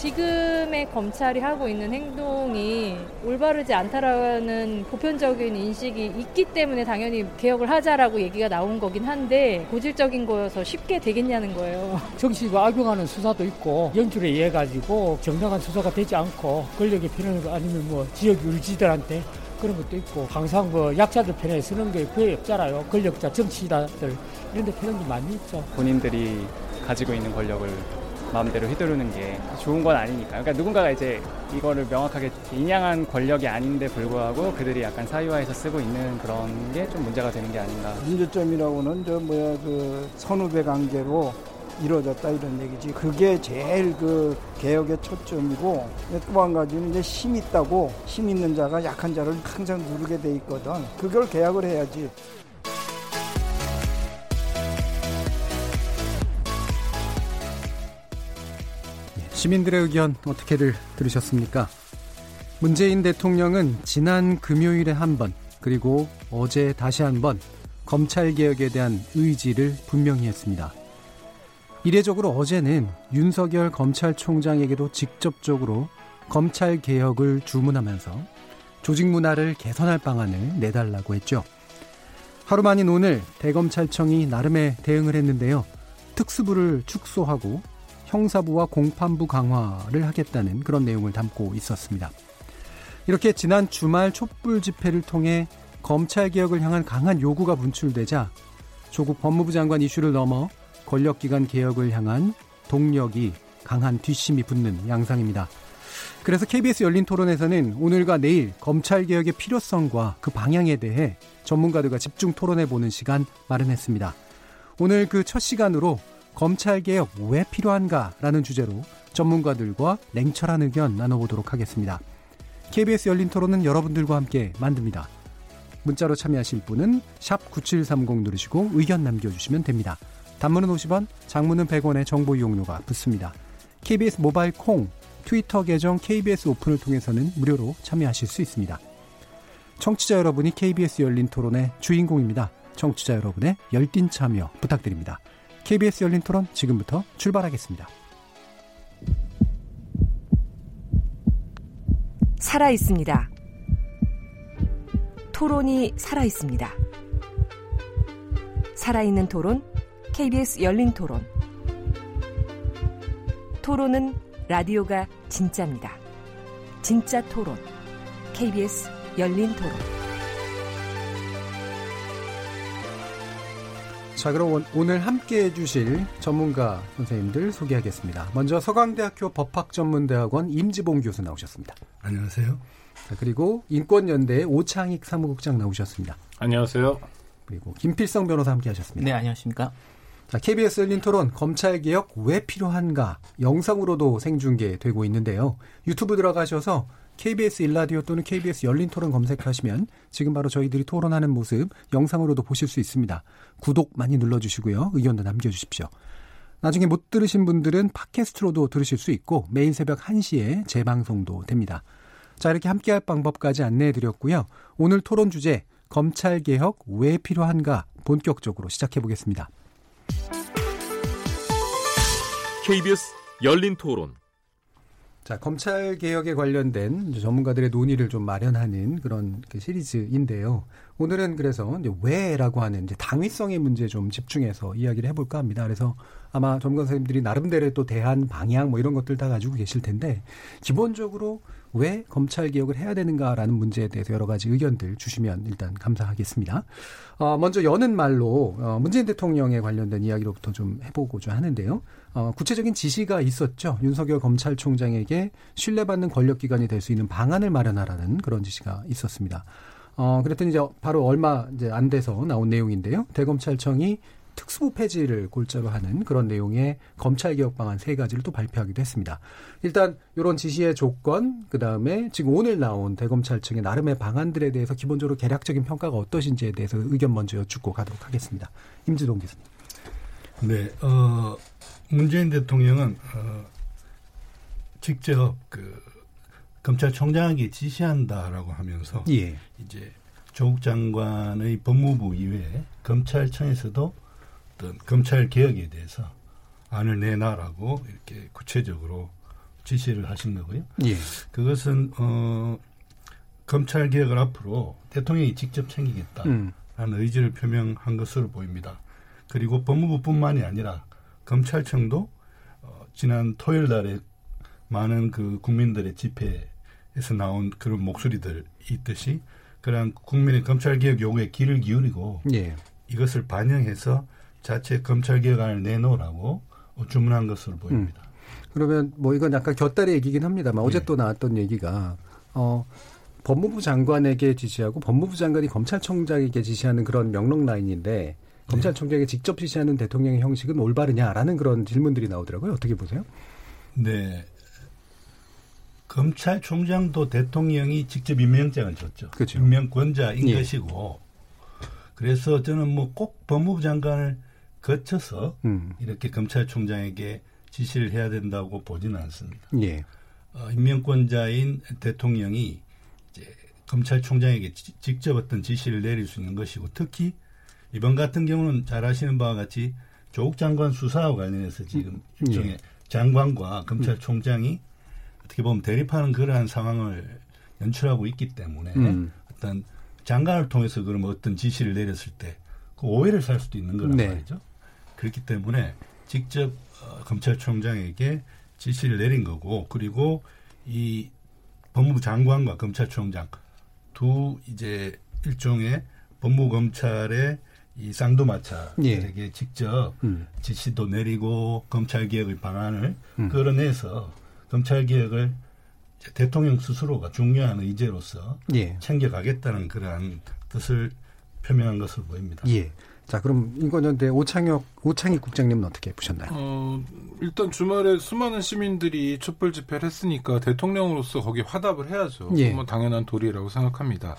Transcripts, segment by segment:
지금의 검찰이 하고 있는 행동이 올바르지 않다라는 보편적인 인식이 있기 때문에 당연히 개혁을 하자라고 얘기가 나온 거긴 한데 고질적인 거여서 쉽게 되겠냐는 거예요. 정치가 악용하는 수사도 있고 연출에 의해 가지고 정당한 수사가 되지 않고 권력의 필요는 아니면 뭐 지역 유지들한테 그런 것도 있고 항상 그 약자들 편에 서는 게 거의 없잖아요. 권력자 정치인들 이런 데 편한 게 많이 있죠. 본인들이 가지고 있는 권력을 마음대로 휘두르는 게 좋은 건 아니니까. 그러니까 누군가가 이제 이거를 명확하게 인양한 권력이 아닌데 불구하고 그들이 약간 사유화해서 쓰고 있는 그런 게 좀 문제가 되는 게 아닌가. 문제점이라고는 저 뭐야 그 선후배 관계로 이루어졌다 이런 얘기지. 그게 제일 그 개혁의 초점이고 또 한 가지는 이제 힘 있다고 힘 있는 자가 약한 자를 항상 누르게 돼 있거든. 그걸 개혁을 해야지. 시민들의 의견 어떻게들 들으셨습니까? 문재인 대통령은 지난 금요일에 한 번, 그리고 어제 다시 한 번 검찰개혁에 대한 의지를 분명히 했습니다. 이례적으로 어제는 윤석열 검찰총장에게도 직접적으로 검찰개혁을 주문하면서 조직 문화를 개선할 방안을 내달라고 했죠. 하루 만인 오늘 대검찰청이 나름의 대응을 했는데요. 특수부를 축소하고 형사부와 공판부 강화를 하겠다는 그런 내용을 담고 있었습니다. 이렇게 지난 주말 촛불 집회를 통해 검찰 개혁을 향한 강한 요구가 분출되자 조국 법무부 장관 이슈를 넘어 권력기관 개혁을 향한 동력이 강한 뒷심이 붙는 양상입니다. 그래서 KBS 열린 토론에서는 오늘과 내일 검찰 개혁의 필요성과 그 방향에 대해 전문가들과 집중 토론해 보는 시간 마련했습니다. 오늘 그 첫 시간으로 검찰개혁 왜 필요한가라는 주제로 전문가들과 냉철한 의견 나눠보도록 하겠습니다. KBS 열린 토론은 여러분들과 함께 만듭니다. 문자로 참여하실 분은 9730 누르시고 의견 남겨주시면 됩니다. 단문은 50원, 장문은 100원의 정보 이용료가 붙습니다. KBS 모바일 콩, 트위터 계정 KBS 오픈을 통해서는 무료로 참여하실 수 있습니다. 청취자 여러분이 KBS 열린 토론의 주인공입니다. 청취자 여러분의 열띤 참여 부탁드립니다. KBS 열린 토론 지금부터 출발하겠습니다. 살아 있습니다. 토론이 살아 있습니다. 살아있는 토론, KBS 열린 토론. 토론은 라디오가 진짜입니다. 진짜 토론, KBS 열린 토론. 자, 그럼 오늘 함께 해주실 전문가 선생님들 소개하겠습니다. 먼저 서강대학교 법학전문대학원 임지봉 교수 나오셨습니다. 안녕하세요. 자, 그리고 인권연대 오창익 사무국장 나오셨습니다. 안녕하세요. 그리고 김필성 변호사 함께 하셨습니다. 네, 안녕하십니까. 자, KBS 열린 토론 검찰개혁 왜 필요한가 영상으로도 생중계되고 있는데요. 유튜브 들어가셔서 KBS 일라디오 또는 KBS 열린 토론 검색하시면 지금 바로 저희들이 토론하는 모습 영상으로도 보실 수 있습니다. 구독 많이 눌러주시고요. 의견도 남겨주십시오. 나중에 못 들으신 분들은 팟캐스트로도 들으실 수 있고 매일 새벽 1시에 재방송도 됩니다. 자, 이렇게 함께할 방법까지 안내해 드렸고요. 오늘 토론 주제 검찰 개혁 왜 필요한가 본격적으로 시작해 보겠습니다. KBS 열린 토론 자, 검찰 개혁에 관련된 전문가들의 논의를 좀 마련하는 그런 그 시리즈인데요. 오늘은 그래서 이제 왜라고 하는 이제 당위성의 문제에 좀 집중해서 이야기를 해볼까 합니다. 그래서 아마 전문가 선생님들이 나름대로 또 대한 방향 뭐 이런 것들 다 가지고 계실 텐데 기본적으로 왜 검찰 개혁을 해야 되는가라는 문제에 대해서 여러 가지 의견들 주시면 일단 감사하겠습니다. 어, 먼저 여는 말로 어, 문재인 대통령에 관련된 이야기로부터 좀 해보고자 하는데요. 어, 구체적인 지시가 있었죠. 윤석열 검찰총장에게 신뢰받는 권력기관이 될 수 있는 방안을 마련하라는 그런 지시가 있었습니다. 어, 그랬더니 이제 바로 얼마 이제 안 돼서 나온 내용인데요. 대검찰청이 특수부 폐지를 골자로 하는 그런 내용의 검찰 개혁 방안 세 가지를 또 발표하기도 했습니다. 일단 이런 지시의 조건, 그 다음에 지금 오늘 나온 대검찰청의 나름의 방안들에 대해서 기본적으로 개략적인 평가가 어떠신지에 대해서 의견 먼저 여쭙고 가도록 하겠습니다. 임지동 교수님. 네, 어, 문재인 대통령은 어, 직접 그 검찰총장에게 지시한다라고 하면서 예. 이제 조국 장관의 법무부 이외에 검찰청에서도 어떤 검찰 개혁에 대해서 안을 내놔라고 이렇게 구체적으로 지시를 하신 거고요. 예. 그것은 어 검찰 개혁을 앞으로 대통령이 직접 챙기겠다라는 음. 의지를 표명한 것으로 보입니다. 그리고 법무부뿐만이 아니라 검찰청도 어, 지난 토요일 날에 많은 그 국민들의 집회에서 나온 그런 목소리들이 있듯이 그러한 국민의 검찰 개혁 요구에 귀를 기울이고 예. 이것을 반영해서 자체 검찰 개혁안을 내놓으라고 주문한 것으로 보입니다. 그러면 뭐 이건 약간 곁다리 얘기긴 합니다만 어제 예. 또 나왔던 얘기가 어 법무부 장관에게 지시하고 법무부 장관이 검찰총장에게 지시하는 그런 명령 라인인데 검찰총장에게 직접 지시하는 대통령의 형식은 올바르냐라는 그런 질문들이 나오더라고요. 어떻게 보세요? 네. 검찰총장도 대통령이 직접 임명장을 줬죠. 그렇죠. 임명권자인 예. 것이고 그래서 저는 뭐 꼭 법무부 장관을 거쳐서 음. 이렇게 검찰총장에게 지시를 해야 된다고 보지는 않습니다. 예. 어, 임명권자인 대통령이 이제 검찰총장에게 지- 직접 어떤 지시를 내릴 수 있는 것이고 특히 이번 같은 경우는 잘 아시는 바와 같이 조국 장관 수사와 관련해서 지금 일종의 장관과 검찰총장이 어떻게 보면 대립하는 그러한 상황을 연출하고 있기 때문에 음. 어떤 장관을 통해서 그러면 어떤 지시를 내렸을 때 그 오해를 살 수도 있는 거란 네. 말이죠. 그렇기 때문에 직접 어, 검찰총장에게 지시를 내린 거고 그리고 이 법무부 장관과 검찰총장 두 이제 일종의 법무검찰의 이 쌍두마차에게 직접 음. 지시도 내리고 검찰 개혁의 방안을 음. 끌어내서 검찰 개혁을 이제 대통령 스스로가 중요한 의제로서 예. 챙겨가겠다는 그러한 뜻을 표명한 것으로 보입니다. 예. 자, 그럼 인권연대 오창혁 오창익 국장님은 어떻게 보셨나요? 어, 일단 주말에 수많은 시민들이 촛불 집회를 했으니까 대통령으로서 거기 화답을 해야죠. 예. 뭐 당연한 도리라고 생각합니다.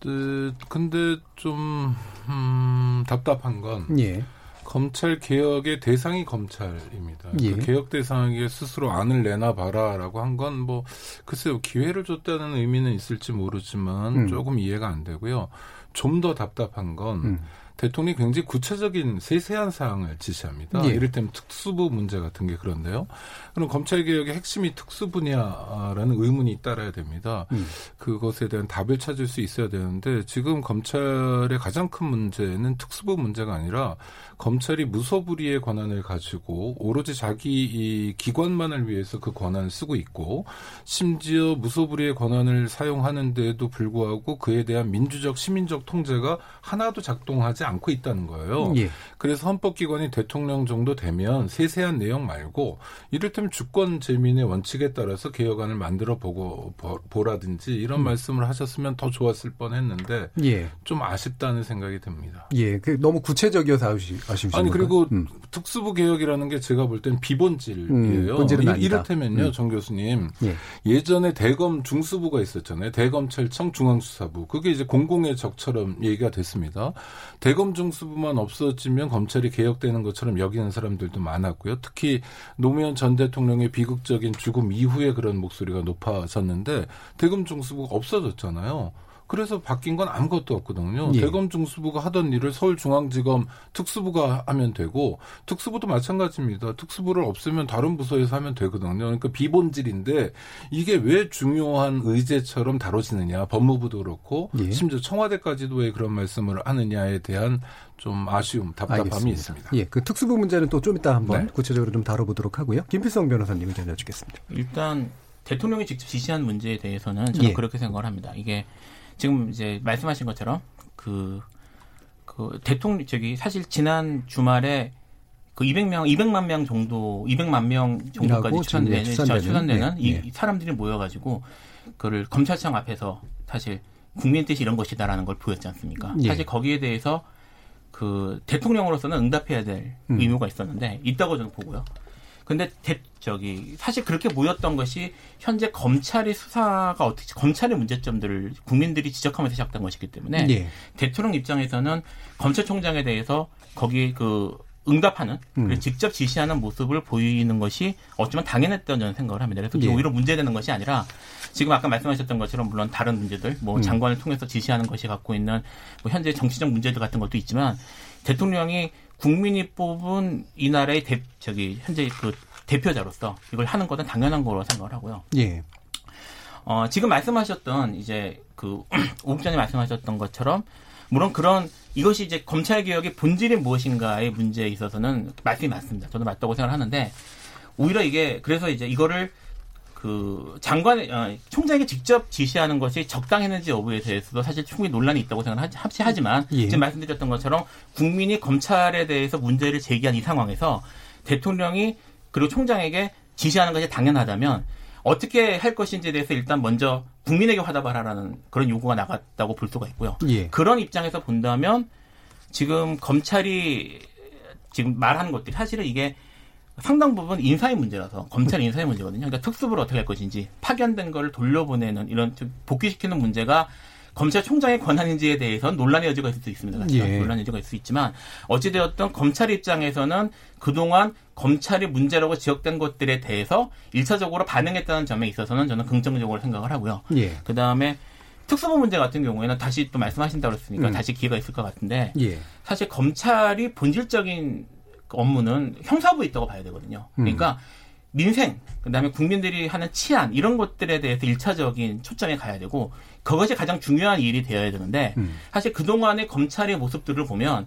그, 근데 좀 음, 답답한 건 예. 검찰 개혁의 대상이 검찰입니다. 예. 그 개혁 대상에게 스스로 안을 내놔봐라라고 한 건 뭐 글쎄요 기회를 줬다는 의미는 있을지 모르지만 음. 조금 이해가 안 되고요. 좀 더 답답한 건 음. 대통령이 굉장히 구체적인 세세한 사항을 지시합니다. 예. 이를테면 특수부 문제 같은 게 그런데요. 그럼 검찰 개혁의 핵심이 특수 분야라는 의문이 따라야 됩니다. 음. 그것에 대한 답을 찾을 수 있어야 되는데 지금 검찰의 가장 큰 문제는 특수부 문제가 아니라 검찰이 무소불위의 권한을 가지고 오로지 자기 이 기관만을 위해서 그 권한을 쓰고 있고 심지어 무소불위의 권한을 사용하는데도 불구하고 그에 대한 민주적 시민적 통제가 하나도 작동하지 않고 있다는 거예요. 예. 그래서 헌법기관이 대통령 정도 되면 세세한 내용 말고 이를테면 주권 재민의 원칙에 따라서 개혁안을 만들어 보고 보- 보라든지 이런 말씀을 하셨으면 더 좋았을 뻔했는데 예. 좀 아쉽다는 생각이 듭니다. 예. 그 너무 구체적이어서 아쉬, 아쉬우신 아니? 그리고 음. 특수부 개혁이라는 게 제가 볼 땐 비본질이에요. 음, 이-. 이를테면요, 음. 정 교수님 예. 예전에 대검 중수부가 있었잖아요. 대검찰청 중앙수사부. 그게 이제 공공의 적처럼 얘기가 됐습니다. 대검 중수부만 없어지면 검찰이 개혁되는 것처럼 여기는 사람들도 많았고요. 특히 노무현 전 대통령의 비극적인 죽음 이후에 그런 목소리가 높아졌는데 대검 중수부가 없어졌잖아요. 그래서 바뀐 건 아무것도 없거든요. 예. 대검 중수부가 하던 일을 서울중앙지검 특수부가 하면 되고 특수부도 마찬가지입니다. 특수부를 없애면 다른 부서에서 하면 되거든요. 그러니까 비본질인데 이게 왜 중요한 의제처럼 다뤄지느냐. 법무부도 그렇고 예. 심지어 청와대까지도 왜 그런 말씀을 하느냐에 대한 좀 아쉬움, 답답함이 알겠습니다. 있습니다. 예, 그 특수부 문제는 또 좀 이따 한번 네. 구체적으로 좀 다뤄보도록 하고요. 김필성 변호사님 의견 여쭙겠습니다. 일단 대통령이 직접 지시한 문제에 대해서는 저는 예. 그렇게 생각을 합니다. 이게 지금 이제 말씀하신 것처럼 그, 그 대통령 저기 사실 지난 주말에 그 200명, 200만 명 정도, 200만 명 정도까지 추산되는, 추산되는, 추산되는 네, 이 네. 사람들이 모여가지고 그를 검찰청 앞에서 사실 국민 뜻이 이런 것이다라는 걸 보였지 않습니까? 예. 사실 거기에 대해서 그 대통령으로서는 응답해야 될 음. 의무가 있었는데 있다고 저는 보고요. 근데 대, 저기 사실 그렇게 모였던 것이 현재 검찰의 수사가 어떻게 검찰의 문제점들을 국민들이 지적하면서 시작된 것이기 때문에 예. 대통령 입장에서는 검찰총장에 대해서 거기 그 응답하는 음. 직접 지시하는 모습을 보이는 것이 어쩌면 당연했던 저는 생각을 합니다. 그래서 예. 오히려 문제되는 것이 아니라 지금 아까 말씀하셨던 것처럼 물론 다른 문제들 뭐 음. 장관을 통해서 지시하는 것이 갖고 있는 뭐 현재 정치적 문제들 같은 것도 있지만 대통령이 국민이 뽑은 이 나라의 대, 저기 현재 그 대표자로서 이걸 하는 것은 당연한 거로 생각을 하고요. 예. 어, 지금 말씀하셨던 이제 그 오국장님 말씀하셨던 것처럼 물론 그런 이것이 이제 검찰 개혁의 본질이 무엇인가의 문제에 있어서는 말씀이 맞습니다. 저도 맞다고 생각을 하는데 오히려 이게 그래서 이제 이거를 그 장관 어, 총장에게 직접 지시하는 것이 적당했는지 여부에 대해서도 사실 충분히 논란이 있다고 하- 합치하지만 예. 지금 말씀드렸던 것처럼 국민이 검찰에 대해서 문제를 제기한 이 상황에서 대통령이 그리고 총장에게 지시하는 것이 당연하다면 어떻게 할 것인지에 대해서 일단 먼저 국민에게 화답하라는 그런 요구가 나갔다고 볼 수가 있고요. 예. 그런 입장에서 본다면 지금 검찰이 지금 말하는 것들이 사실은 이게 상당 부분 인사의 문제라서 검찰 인사의 문제거든요. 그러니까 특수부를 어떻게 할 것인지 파견된 거를 돌려보내는 이런 즉 복귀시키는 문제가 검찰총장의 권한인지에 대해서는 논란의 여지가 있을 수 있습니다. 예. 논란의 여지가 있을 수 있지만 어찌되었든 검찰 입장에서는 그동안 검찰이 문제라고 지적된 것들에 대해서 일차적으로 반응했다는 점에 있어서는 저는 긍정적으로 생각을 하고요. 예. 그 다음에 특수부 문제 같은 경우에는 다시 또 말씀하신다고 그랬으니까 음. 다시 기회가 있을 것 같은데 예. 사실 검찰이 본질적인 그 업무는 형사부에 있다고 봐야 되거든요. 음. 그러니까 민생, 그다음에 국민들이 하는 치안 이런 것들에 대해서 일차적인 초점에 가야 되고 그것이 가장 중요한 일이 되어야 되는데 음. 사실 그동안의 검찰의 모습들을 보면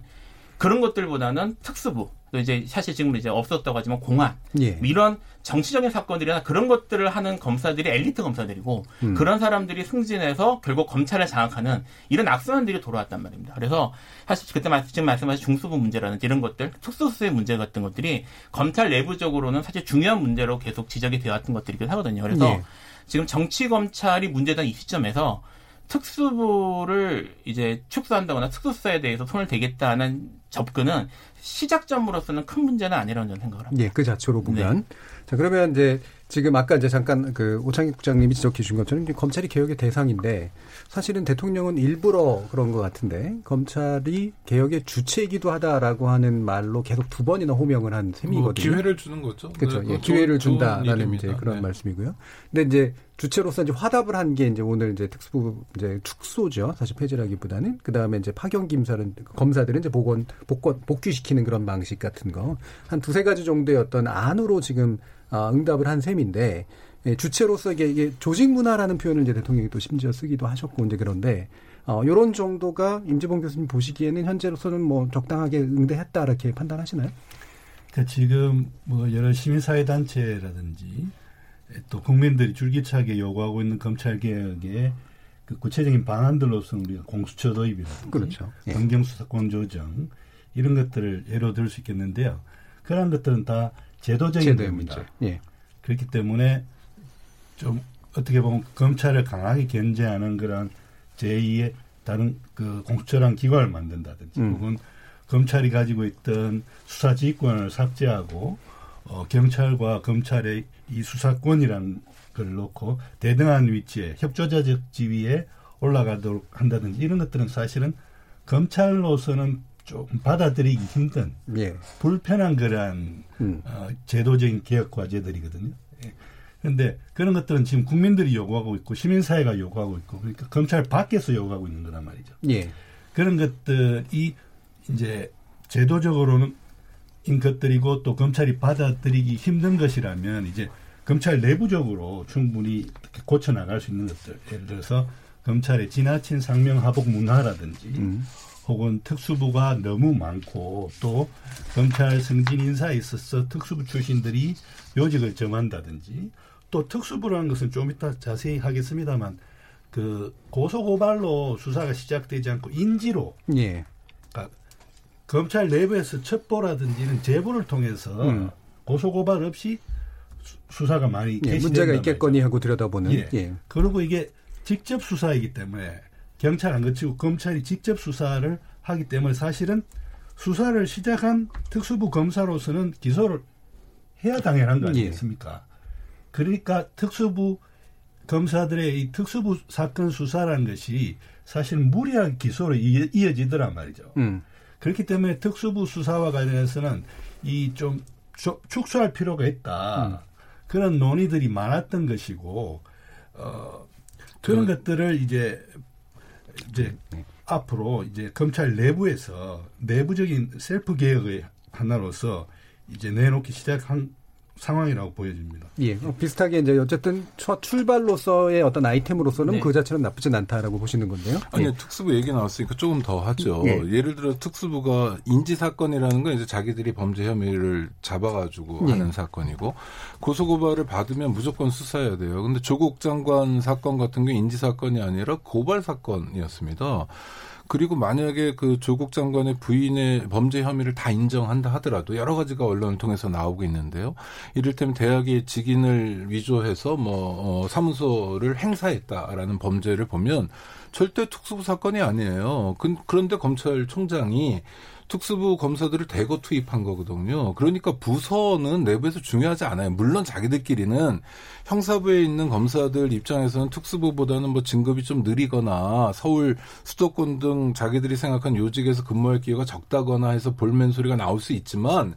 그런 것들보다는 특수부 또 이제 사실 지금 이제 없었다고 하지만 공안 예. 이런 정치적인 사건들이나 그런 것들을 하는 검사들이 엘리트 검사들이고 음. 그런 사람들이 승진해서 결국 검찰을 장악하는 이런 악순환들이 돌아왔단 말입니다. 그래서 사실 그때 말- 지금 말씀하신 중수부 문제라든지 이런 것들, 특수수의 문제 같은 것들이 검찰 내부적으로는 사실 중요한 문제로 계속 지적이 되어왔던 것들이긴 하거든요. 그래서 예. 지금 정치 검찰이 문제된 이 시점에서 특수부를 이제 축소한다거나 특수수사에 대해서 손을 대겠다는 접근은 시작점으로서는 큰 문제는 아니라는 저는 생각을 합니다. 예, 그 자체로 보면. 자, 그러면 이제 지금 아까 이제 잠깐 그 오창익 국장님이 지적해 주신 것처럼 검찰이 개혁의 대상인데 사실은 대통령은 일부러 그런 것 같은데 검찰이 개혁의 주체이기도 하다라고 하는 말로 계속 두 번이나 호명을 한뭐 셈이거든요. 기회를 주는 거죠. 그렇죠. 네, 예, 기회를 좋은- 준다라는 이제. 그런 네. 말씀이고요. 근데 이제 주체로서 이제 화답을 한 게 이제 오늘 이제 특수부 이제 축소죠. 사실 폐지라기보다는 그 다음에 이제 파견 김사는 검사들은 이제 복원 복권 복귀시키는 그런 방식 같은 거 한 두세 가지 정도의 어떤 안으로 지금 아, 응답을 한 셈인데 예, 주체로서 이게, 이게 조직 문화라는 표현을 이제 대통령이 또 심지어 쓰기도 하셨고 이제 그런데 어, 요런 정도가 임지봉 교수님 보시기에는 현재로서는 뭐 적당하게 응대했다 이렇게 판단하시나요? 그러니까 지금 뭐 여러 시민사회 단체라든지 또 국민들이 줄기차게 요구하고 있는 검찰 개혁의 그 구체적인 방안들로서는 우리가 공수처 도입이라든지 그렇죠. 예. 검경수사권 조정 이런 것들을 예로 들 수 있겠는데요. 그러한 것들은 다 제도적인 제도의 겁니다. 문제. 예. 그렇기 때문에 좀 어떻게 보면 검찰을 강하게 견제하는 그런 제2의 다른 그 공수처랑 기관을 만든다든지 음. 혹은 검찰이 가지고 있던 수사 지휘권을 삭제하고 어, 경찰과 검찰의 이 수사권이라는 걸 놓고 대등한 위치에 협조자적 지위에 올라가도록 한다든지 이런 것들은 사실은 검찰로서는 좀 받아들이기 힘든 예. 불편한 그러한 음. 어, 제도적인 개혁 과제들이거든요. 예. 그런데 그런 것들은 지금 국민들이 요구하고 있고 시민사회가 요구하고 있고 그러니까 검찰 밖에서 요구하고 있는 거란 말이죠. 예. 그런 것들이 이제 제도적으로는 인 것들이고 또 검찰이 받아들이기 힘든 것이라면 이제 검찰 내부적으로 충분히 고쳐 나갈 수 있는 것들 예를 들어서 검찰의 지나친 상명하복 문화라든지 음. 혹은 특수부가 너무 많고 또 검찰 승진 인사에 있어서 특수부 출신들이 요직을 점한다든지 또 특수부라는 것은 좀 이따 자세히 하겠습니다만 그 고소 고발로 수사가 시작되지 않고 인지로 예. 그러니까 검찰 내부에서 첩보라든지는 제보를 통해서 음. 고소 고발 없이 수- 수사가 많이 예, 문제가. 있겠거니 하고 들여다보는 예. 예. 그리고 이게 직접 수사이기 때문에 경찰 안 거치고 검찰이 직접 수사를 하기 때문에 사실은 수사를 시작한 특수부 검사로서는 기소를 해야 당연한 거 예. 아니겠습니까? 그러니까 특수부 검사들의 이 특수부 사건 수사라는 것이 사실 무리한 기소로 이어- 이어지더란 말이죠. 음. 그렇기 때문에 특수부 수사와 관련해서는 이 좀 축소할 필요가 있다. 음. 그런 논의들이 많았던 것이고 어 그런 그, 것들을 이제 이제 네. 앞으로 이제 검찰 내부에서 내부적인 셀프 개혁의 하나로서 이제 내놓기 시작한 상황이라고 보여집니다. 예, 어, 비슷하게 이제 어쨌든 첫 출발로서의 어떤 아이템으로서는 네. 그 자체는 나쁘진 않다라고 보시는 건데요. 아니 예. 특수부 얘기 나왔으니까 조금 더 하죠. 예. 를 들어 특수부가 인지 사건이라는 건 이제 자기들이 범죄 혐의를 잡아가지고 예. 하는 사건이고 고소고발을 받으면 무조건 수사해야 돼요. 근데 조국 장관 사건 같은 게 인지 사건이 아니라 고발 사건이었습니다. 그리고 만약에 그 조국 장관의 부인의 범죄 혐의를 다 인정한다 하더라도 여러 가지가 언론을 통해서 나오고 있는데요. 이를테면 대학의 직인을 위조해서 뭐 어, 사무소를 행사했다라는 범죄를 보면 절대 특수부 사건이 아니에요. 그, 그런데 검찰총장이 특수부 검사들을 대거 투입한 거거든요. 그러니까 부서는 내부에서 중요하지 않아요. 물론 자기들끼리는 형사부에 있는 검사들 입장에서는 특수부보다는 뭐 진급이 좀 느리거나 서울 수도권 등 자기들이 생각한 요직에서 근무할 기회가 적다거나 해서 볼멘 소리가 나올 수 있지만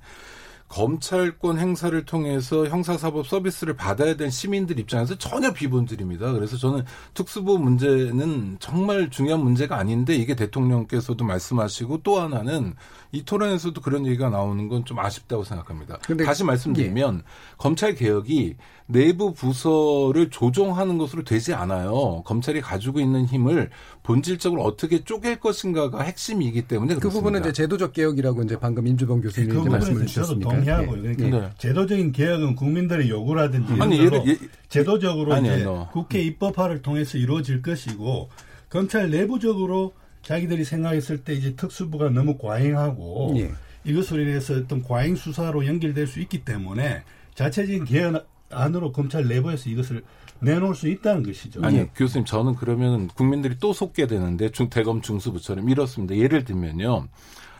검찰권 행사를 통해서 형사사법 서비스를 받아야 될 시민들 입장에서 전혀 비본질입니다. 그래서 저는 특수부 문제는 정말 중요한 문제가 아닌데 이게 대통령께서도 말씀하시고 또 하나는 이 토론에서도 그런 얘기가 나오는 건 좀 아쉽다고 생각합니다. 다시 말씀드리면 예. 검찰 개혁이 내부 부서를 조정하는 것으로 되지 않아요. 검찰이 가지고 있는 힘을 본질적으로 어떻게 쪼갤 것인가가 핵심이기 때문에 그 그렇습니다. 부분은 이제 제도적 개혁이라고 이제 방금 임주범 교수님이 그 말씀을 주셨습니다. 동의하고요. 네. 그러니까 네. 제도적인 개혁은 국민들의 요구라든지 아니, 예를, 예, 제도적으로 아니, 이제 너. 국회 입법화를 통해서 이루어질 것이고 검찰 내부적으로 자기들이 생각했을 때 이제 특수부가 너무 과잉하고 예. 이것으로 인해서 어떤 과잉 수사로 연결될 수 있기 때문에 자체적인 개혁 안으로 검찰 내부에서 이것을 내놓을 수 있다는 것이죠. 아니 예. 교수님 저는 그러면 국민들이 또 속게 되는데 중 대검 중수부처럼 이렇습니다. 예를 들면요.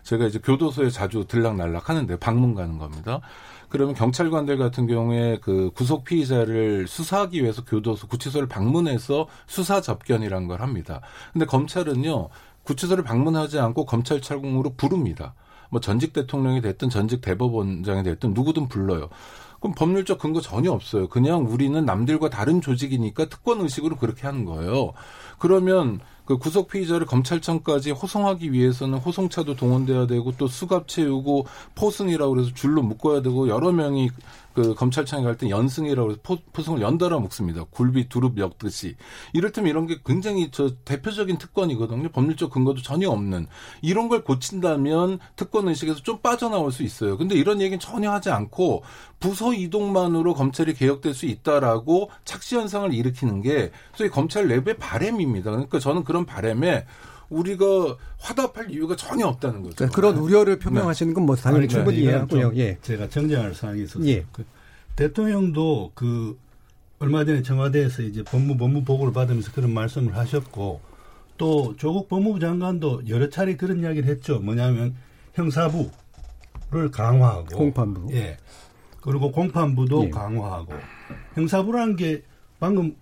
제가 이제 교도소에 자주 들락날락 하는데 방문 가는 겁니다. 그러면 경찰관들 같은 경우에 그 구속 피의자를 수사하기 위해서 교도소 구치소를 방문해서 수사 접견이란 걸 합니다. 근데 검찰은요. 구치소를 방문하지 않고 검찰청으로 부릅니다. 뭐 전직 대통령이 됐든 전직 대법원장이 됐든 누구든 불러요. 그럼 법률적 근거 전혀 없어요. 그냥 우리는 남들과 다른 조직이니까 특권 의식으로 그렇게 하는 거예요. 그러면 그 구속 피의자를 검찰청까지 호송하기 위해서는 호송차도 동원돼야 되고 또 수갑 채우고 포승이라고 그래서 줄로 묶어야 되고 여러 명이 그 검찰청에 갈 때 연승이라고 해서 포, 포승을 연달아 묶습니다. 굴비 두릅 엮듯이. 이를테면 이런 게 굉장히 저 대표적인 특권이거든요. 법률적 근거도 전혀 없는. 이런 걸 고친다면 특권 의식에서 좀 빠져나올 수 있어요. 근데 이런 얘기는 전혀 하지 않고 부서 이동만으로 검찰이 개혁될 수 있다라고 착시 현상을 일으키는 게 소위 검찰 내부의 바램입니다. 그러니까 저는 그런 바램에 우리가 화답할 이유가 전혀 없다는 거죠. 그러니까 그런 우려를 표명하시는 건 뭐 당연히 그러니까 충분히 이해하고요. 예. 제가 정정할 사항이 있어서 예. 그 대통령도 그 얼마 전에 청와대에서 이제 법무 법무 보고를 받으면서 그런 말씀을 하셨고 또 조국 법무부 장관도 여러 차례 그런 이야기를 했죠. 뭐냐면 형사부를 강화하고 공판부 예. 그리고 공판부도 예. 강화하고 형사부라는 게 방금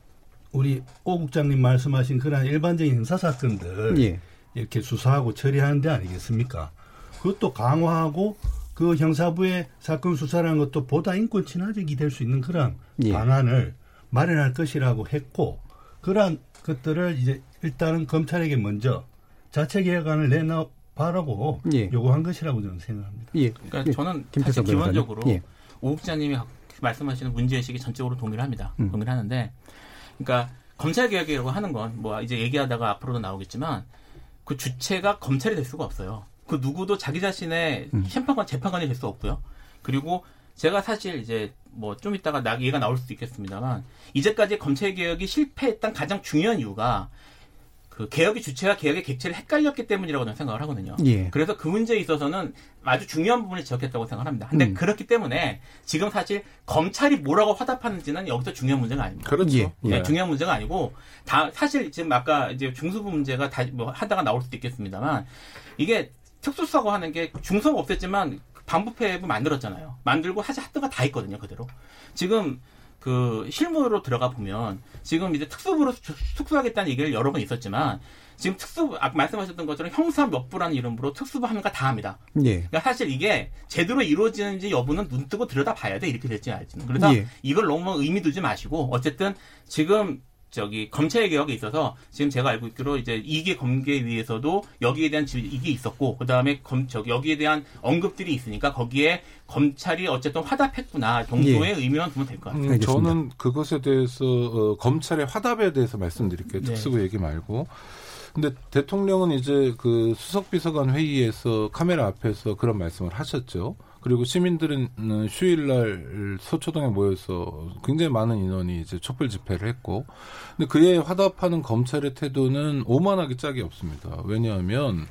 우리 오 국장님 말씀하신 그런 일반적인 형사 사건들 예. 이렇게 수사하고 처리하는 데 아니겠습니까? 그것도 강화하고 그 형사부의 사건 수사라는 것도 보다 인권 친화적이 될 수 있는 그런 예. 방안을 마련할 것이라고 했고 그러한 것들을 이제 일단은 검찰에게 먼저 자체 개혁안을 내놔 봐라고 예. 요구한 것이라고 저는 생각합니다. 예. 그러니까 예. 저는 사실 기본적으로 예. 오 국장님이 말씀하시는 문제의식이 전적으로 동의를 합니다. 음. 동의를 하는데 그러니까 검찰 개혁이라고 하는 건 뭐 이제 얘기하다가 앞으로도 나오겠지만 그 주체가 검찰이 될 수가 없어요. 그 누구도 자기 자신의 음. 심판관 재판관이 될 수 없고요. 그리고 제가 사실 이제 뭐 좀 이따가 나, 얘가 나올 수도 있겠습니다만 이제까지 검찰 개혁이 실패했던 가장 중요한 이유가 그 개혁의 주체와 개혁의 객체를 헷갈렸기 때문이라고 저는 생각을 하거든요. 예. 그래서 그 문제에 있어서는 아주 중요한 부분을 지적했다고 생각합니다. 근데 음. 그렇기 때문에 지금 사실 검찰이 뭐라고 화답하는지는 여기서 중요한 문제가 아닙니다. 그렇죠. 예. 네, 예. 중요한 문제가 아니고 다 사실 지금 아까 이제 중수부 문제가 다 뭐 하다가 나올 수도 있겠습니다만 이게 특수사고 하는 게 중수가 없었지만 반부패부 만들었잖아요. 만들고 사실 하드가 다 있거든요, 그대로. 지금 그 실무로 들어가 보면 지금 이제 특수부로 특수하겠다는 얘기를 여러 번 있었지만 지금 특수부 아까 말씀하셨던 것처럼 형사 몇 부라는 이름으로 특수부 하는가 다 합니다. 예. 그러니까 사실 이게 제대로 이루어지는지 여부는 눈 뜨고 들여다 봐야 돼 이렇게 될지 알지는. 그래서 예. 이걸 너무 의미 두지 마시고 어쨌든 지금 저기 검찰 개혁에 있어서 지금 제가 알고 있기로 이제 이계 검계위에서도 여기에 대한 지- 이게 있었고 그 다음에 검 저기 여기에 대한 언급들이 있으니까 거기에 검찰이 어쨌든 화답했구나 정도의 의미만 두면 될 것 같아요. 음, 저는 그것에 대해서 어, 검찰의 화답에 대해서 말씀드릴게요. 네. 특수부 얘기 말고. 근데 대통령은 이제 그 수석 비서관 회의에서 카메라 앞에서 그런 말씀을 하셨죠. 그리고 시민들은 음, 휴일날 서초동에 모여서 굉장히 많은 인원이 이제 촛불 집회를 했고, 근데 그에 화답하는 검찰의 태도는 오만하기 짝이 없습니다. 왜냐하면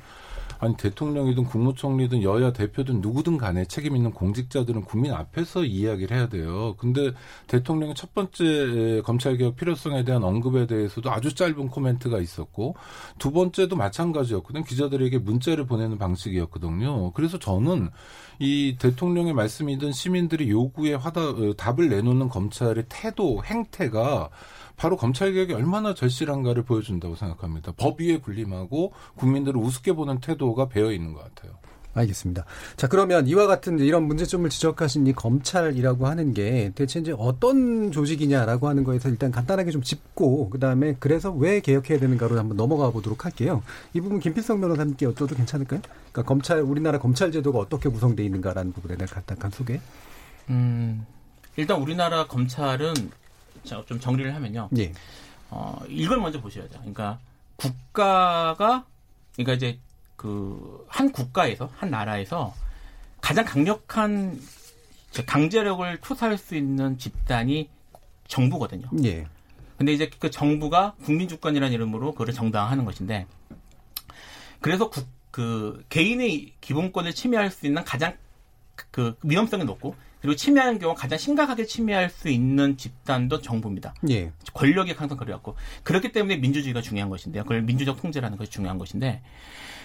아니 대통령이든 국무총리든 여야 대표든 누구든 간에 책임 있는 공직자들은 국민 앞에서 이야기를 해야 돼요. 근데 대통령의 첫 번째 검찰 개혁 필요성에 대한 언급에 대해서도 아주 짧은 코멘트가 있었고 두 번째도 마찬가지였거든요. 기자들에게 문자를 보내는 방식이었거든요. 그래서 저는 이 대통령의 말씀이든 시민들이 요구에 화답 어, 답을 내놓는 검찰의 태도 행태가 바로 검찰 개혁이 얼마나 절실한가를 보여준다고 생각합니다. 법 위에 군림하고 국민들을 우습게 보는 태도가 배어 있는 것 같아요. 알겠습니다. 자, 그러면 이와 같은 이런 문제점을 지적하신 이 검찰이라고 하는 게 대체 이제 어떤 조직이냐라고 하는 거에서 일단 간단하게 좀 짚고 그다음에 그래서 왜 개혁해야 되는가로 한번 넘어가 보도록 할게요. 이 부분 김필성 변호사님께 여쭤도 괜찮을까요? 그러니까 검찰 우리나라 검찰 제도가 어떻게 구성되어 있는가라는 부분에 대한 간단한 소개. 음, 일단 우리나라 검찰은 자, 좀 정리를 하면요. 예. 어, 이걸 먼저 보셔야 돼요. 그러니까 국가가 그러니까 이제 그 한 국가에서 한 나라에서 가장 강력한 저 강제력을 투사할 수 있는 집단이 정부거든요. 예. 근데 이제 그 정부가 국민 주권이라는 이름으로 그거를 정당화하는 것인데 그래서 국, 그 개인의 기본권을 침해할 수 있는 가장 그 위험성이 높고 그리고 침해하는 경우 가장 심각하게 침해할 수 있는 집단도 정부입니다. 예. 권력이 항상 그래갖고 그렇기 때문에 민주주의가 중요한 것인데요. 그걸 민주적 통제라는 것이 중요한 것인데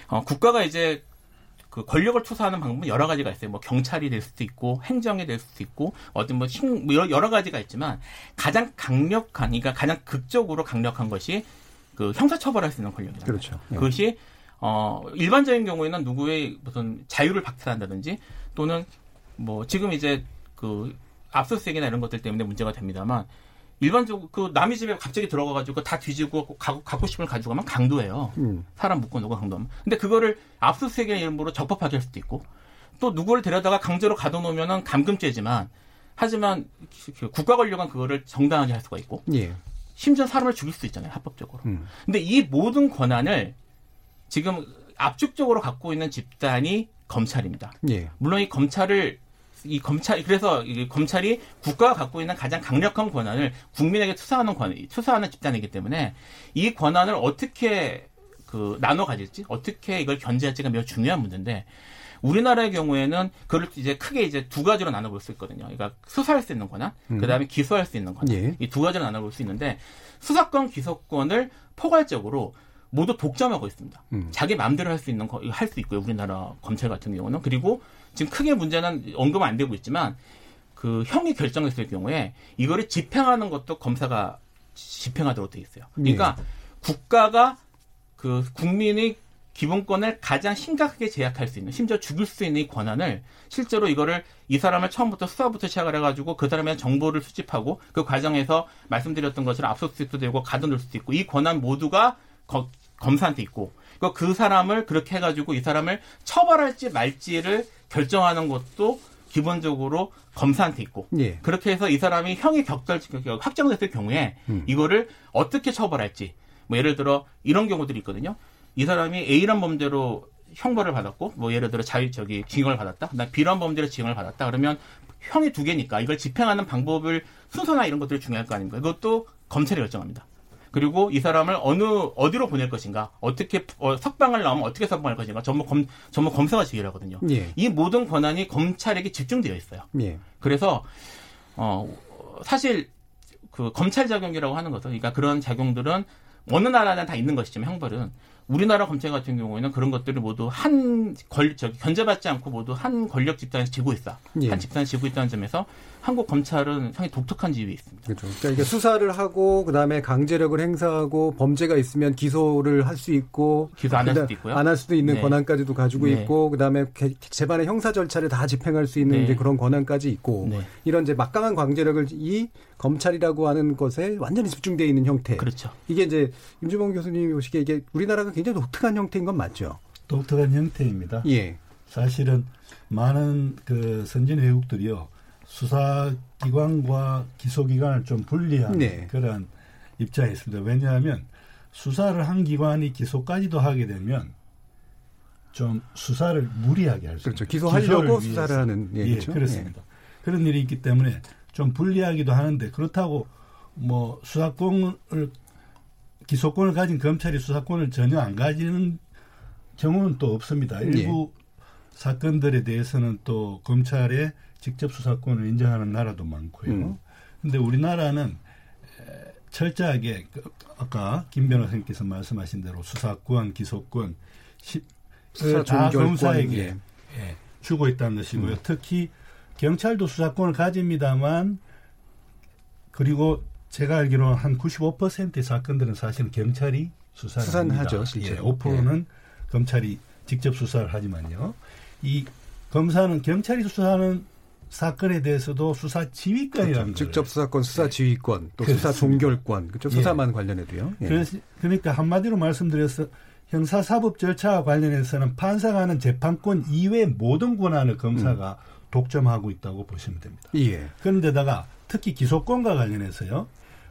어, 국가가 이제 그 권력을 투사하는 방법은 여러 가지가 있어요. 뭐 경찰이 될 수도 있고 행정이 될 수도 있고 어떤 뭐 신- 뭐 여러, 가지가 있지만 가장 강력한 그러니까 가장 극적으로 강력한 것이 그 형사처벌할 수 있는 권력이다. 그렇죠. 예. 그것이 어 일반적인 경우에는 누구의 무슨 자유를 박탈한다든지 또는 뭐 지금 이제 그 압수수색이나 이런 것들 때문에 문제가 됩니다만 일반적으로 그 남의 집에 갑자기 들어가가지고 다 뒤지고 가, 갖고 싶은 걸 가지고 가면 강도예요. 음. 사람 묶어놓고 강도하면. 근데 그거를 압수수색의 이름으로 적법하게 할 수도 있고 또 누구를 데려다가 강제로 가둬놓으면은 감금죄지만 하지만 그 국가 권력은 그거를 정당하게 할 수가 있고 예. 심지어 사람을 죽일 수 있잖아요 합법적으로. 음. 근데 이 모든 권한을 지금 압축적으로 갖고 있는 집단이 검찰입니다. 예. 물론 이 검찰을 이 검찰 그래서 이 검찰이 국가가 갖고 있는 가장 강력한 권한을 국민에게 투사하는 권 투사하는 집단이기 때문에 이 권한을 어떻게 그 나눠 가질지 어떻게 이걸 견제할지가 매우 중요한 문제인데 우리나라의 경우에는 그걸 이제 크게 이제 두 가지로 나눠볼 수 있거든요. 그러니까 수사할 수 있는 권한, 음. 그다음에 기소할 수 있는 권한 예. 이두 가지로 나눠볼 수 있는데 수사권, 기소권을 포괄적으로 모두 독점하고 있습니다. 음. 자기 마음대로 할 수 있는 거할수 있고요. 우리나라 검찰 같은 경우는 그리고 지금 크게 문제는 언급은 안 되고 있지만 그 형이 결정했을 경우에 이거를 집행하는 것도 검사가 집행하도록 돼 있어요. 그러니까 국가가 그 국민의 기본권을 가장 심각하게 제약할 수 있는 심지어 죽일 수 있는 이 권한을 실제로 이거를 이 사람을 처음부터 수사부터 시작을 해가지고 그 사람의 정보를 수집하고 그 과정에서 말씀드렸던 것처럼 압수수색도 되고 가둬놓을 수도 있고 이 권한 모두가 거- 검사한테 있고 그- 그 사람을 그렇게 해가지고 이 사람을 처벌할지 말지를 결정하는 것도 기본적으로 검사한테 있고 예. 그렇게 해서 이 사람이 형이 격절 확정됐을 경우에 음. 이거를 어떻게 처벌할지 뭐 예를 들어 이런 경우들이 있거든요. 이 사람이 A란 범죄로 형벌을 받았고 뭐 예를 들어 자유 저기 징역을 받았다. 나 B란 범죄로 징역을 받았다. 그러면 형이 두 개니까 이걸 집행하는 방법을 순서나 이런 것들이 중요할 거 아닙니까? 이것도 검찰이 결정합니다. 그리고 이 사람을 어느 어디로 보낼 것인가, 어떻게 어, 석방을 나오면 어떻게 석방할 것인가, 전부 검 전부 검사가 지휘하거든요. 예. 이 모든 권한이 검찰에게 집중되어 있어요. 예. 그래서 어 사실 그 검찰 작용이라고 하는 것은 그러니까 그런 작용들은 어느 나라나 다 있는 것이지만 형벌은 우리나라 검찰 같은 경우에는 그런 것들을 모두 한 권, 저기 견제받지 않고 모두 한 권력 집단에서 지고 있어. 예. 한 집단에서 지고 있다는 점에서 한국 검찰은 상당히 독특한 지위에 있습니다. 그렇죠. 그러니까 이게 수사를 하고 그다음에 강제력을 행사하고 범죄가 있으면 기소를 할 수 있고 기소 안 할 수도 있고요. 안 할 수도 있는 네. 권한까지도 가지고 네. 있고 그다음에 개- 재반의 형사 절차를 다 집행할 수 있는 네. 이제 그런 권한까지 있고 네. 이런 이제 막강한 강제력을 이 검찰이라고 하는 것에 완전히 집중되어 있는 형태. 그렇죠. 이게 이제 임주범 교수님이 보시기에 이게 우리나라가 굉장히 독특한 형태인 건 맞죠? 독특한 형태입니다. 예. 사실은 많은 그 선진 외국들이요 수사기관과 기소기관을 좀 분리하는 네. 그런 입장에 있습니다. 왜냐하면 수사를 한 기관이 기소까지도 하게 되면 좀 수사를 무리하게 할수 그렇죠. 있습니다. 기소하려고 수사를 위해서. 하는 예, 얘기죠. 그렇습니다. 그런 일이 있기 때문에 좀 불리하기도 하는데 그렇다고 뭐 수사권을 기소권을 가진 검찰이 수사권을 전혀 안 가지는 경우는 또 없습니다. 예. 일부 사건들에 대해서는 또 검찰의 직접 수사권을 인정하는 나라도 많고요. 음. 근데 우리나라는 에, 철저하게 그 아까 김 변호사님께서 말씀하신 대로 수사권, 기소권 시, 수사 다 검사에게 예. 예, 주고 있다는 것이고요. 음. 특히 경찰도 수사권을 가집니다만 그리고 제가 알기로는 한 95%의 사건들은 사실은 경찰이 수사를 수사는 합니다. 하죠, 실제로. 예, 5%는 검찰이 직접 수사를 하지만요. 이 검사는 경찰이 수사하는 사건에 대해서도 수사 지휘권이라는 그렇죠. 걸 직접 수사권, 수사 지휘권, 또 수사 그렇습니다. 종결권, 그렇죠. 예. 수사만 관련해도요. 예. 그래서 그러니까 한마디로 말씀드려서 형사 사법 절차와 관련해서는 판사가 하는 재판권 이외의 모든 권한을 검사가 독점하고 있다고 보시면 됩니다. 예. 그런데다가 특히 기소권과 관련해서요.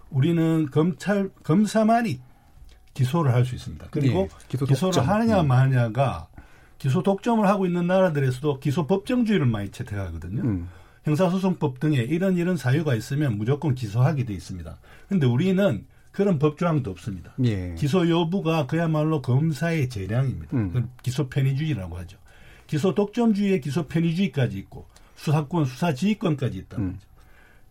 우리는 검찰 검사만이 기소를 할 수 있습니다. 그리고 예, 기소 독점. 하느냐 음. 마느냐가 기소 독점을 하고 있는 나라들에서도 기소 법정주의를 많이 채택하거든요. 음. 형사소송법 등에 이런 이런 사유가 있으면 무조건 기소하게 돼 있습니다. 그런데 우리는 그런 법조항도 없습니다. 예. 기소 여부가 그야말로 검사의 재량입니다. 음. 기소 편의주의라고 하죠. 기소 독점주의에 기소 편의주의까지 있고 수사권, 수사지휘권까지 있다는 음. 거죠.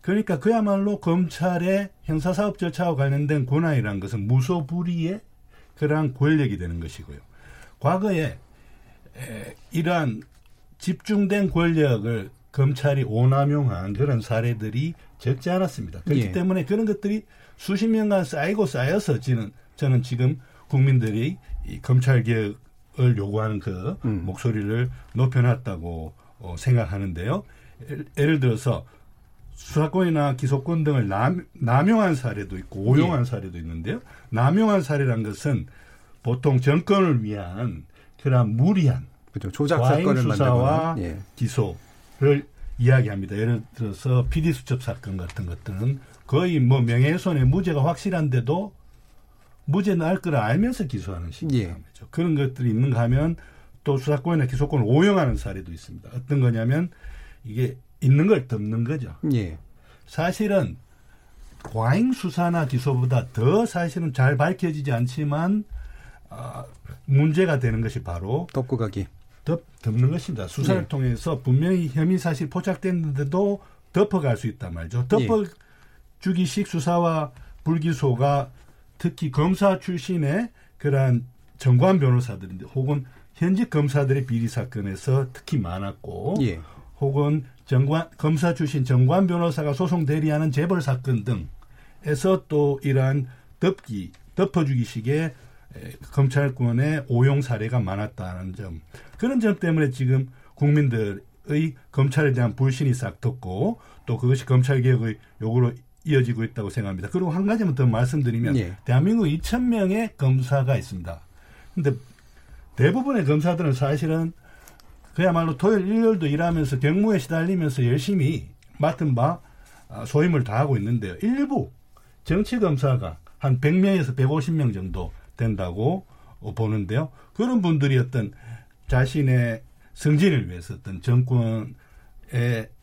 그러니까 그야말로 검찰의 형사사업 절차와 관련된 권한이라는 것은 무소불위의 그러한 권력이 되는 것이고요. 과거에 에, 이러한 집중된 권력을 검찰이 오남용한 그런 사례들이 적지 않았습니다. 그렇기 예. 때문에 그런 것들이 수십 년간 쌓이고 쌓여서 저는, 저는 지금 국민들이 이 검찰 개혁을 요구하는 그 음. 목소리를 높여놨다고 어, 생각하는데요. 예를, 예를 들어서 수사권이나 기소권 등을 남, 남용한 사례도 있고 오용한 예. 사례도 있는데요. 남용한 사례란 것은 보통 정권을 위한 그런 무리한 그렇죠. 조작 사건을 수사와. 예. 기소를 이야기합니다. 예를 들어서 PD 수첩 사건 같은 것들은 거의 뭐 명예훼손의 무죄가 확실한데도 무죄 날걸 알면서 기소하는 식이죠. 예. 그런 것들이 있는가 하면 또 수사권이나 기소권을 오용하는 사례도 있습니다. 어떤 거냐면 이게 있는 걸 덮는 거죠. 예. 사실은 과잉 수사나 기소보다 더 사실은 잘 밝혀지지 않지만 아, 문제가 되는 것이 바로 덮고 가기. 덮, 덮는 것입니다. 수사를 예. 통해서 분명히 혐의 사실 포착됐는데도 덮어갈 수 있단 말이죠. 덮어주기식 수사와 불기소가 특히 검사 출신의 그러한 정관 변호사들인데 혹은 현직 검사들의 비리 사건에서 특히 많았고 예. 혹은 정관 검사 출신 정관 변호사가 소송 대리하는 재벌 사건 등에서 또 이러한 덮기 덮어주기식의 에, 검찰권의 오용 사례가 많았다는 점 그런 점 때문에 지금 국민들의 검찰에 대한 불신이 싹 덮고 또 그것이 검찰 개혁의 요구로 이어지고 있다고 생각합니다. 그리고 한 가지만 더 말씀드리면 예. 대한민국 2천 명의 검사가 있습니다. 근데 대부분의 검사들은 사실은 그야말로 토요일 일요일도 일하면서 경무에 시달리면서 열심히 맡은 바 아, 소임을 다하고 있는데요. 일부 정치 검사가 한 100명에서 150명 정도 된다고 어, 보는데요. 그런 분들이 어떤 자신의 승진을 위해서 어떤 정권의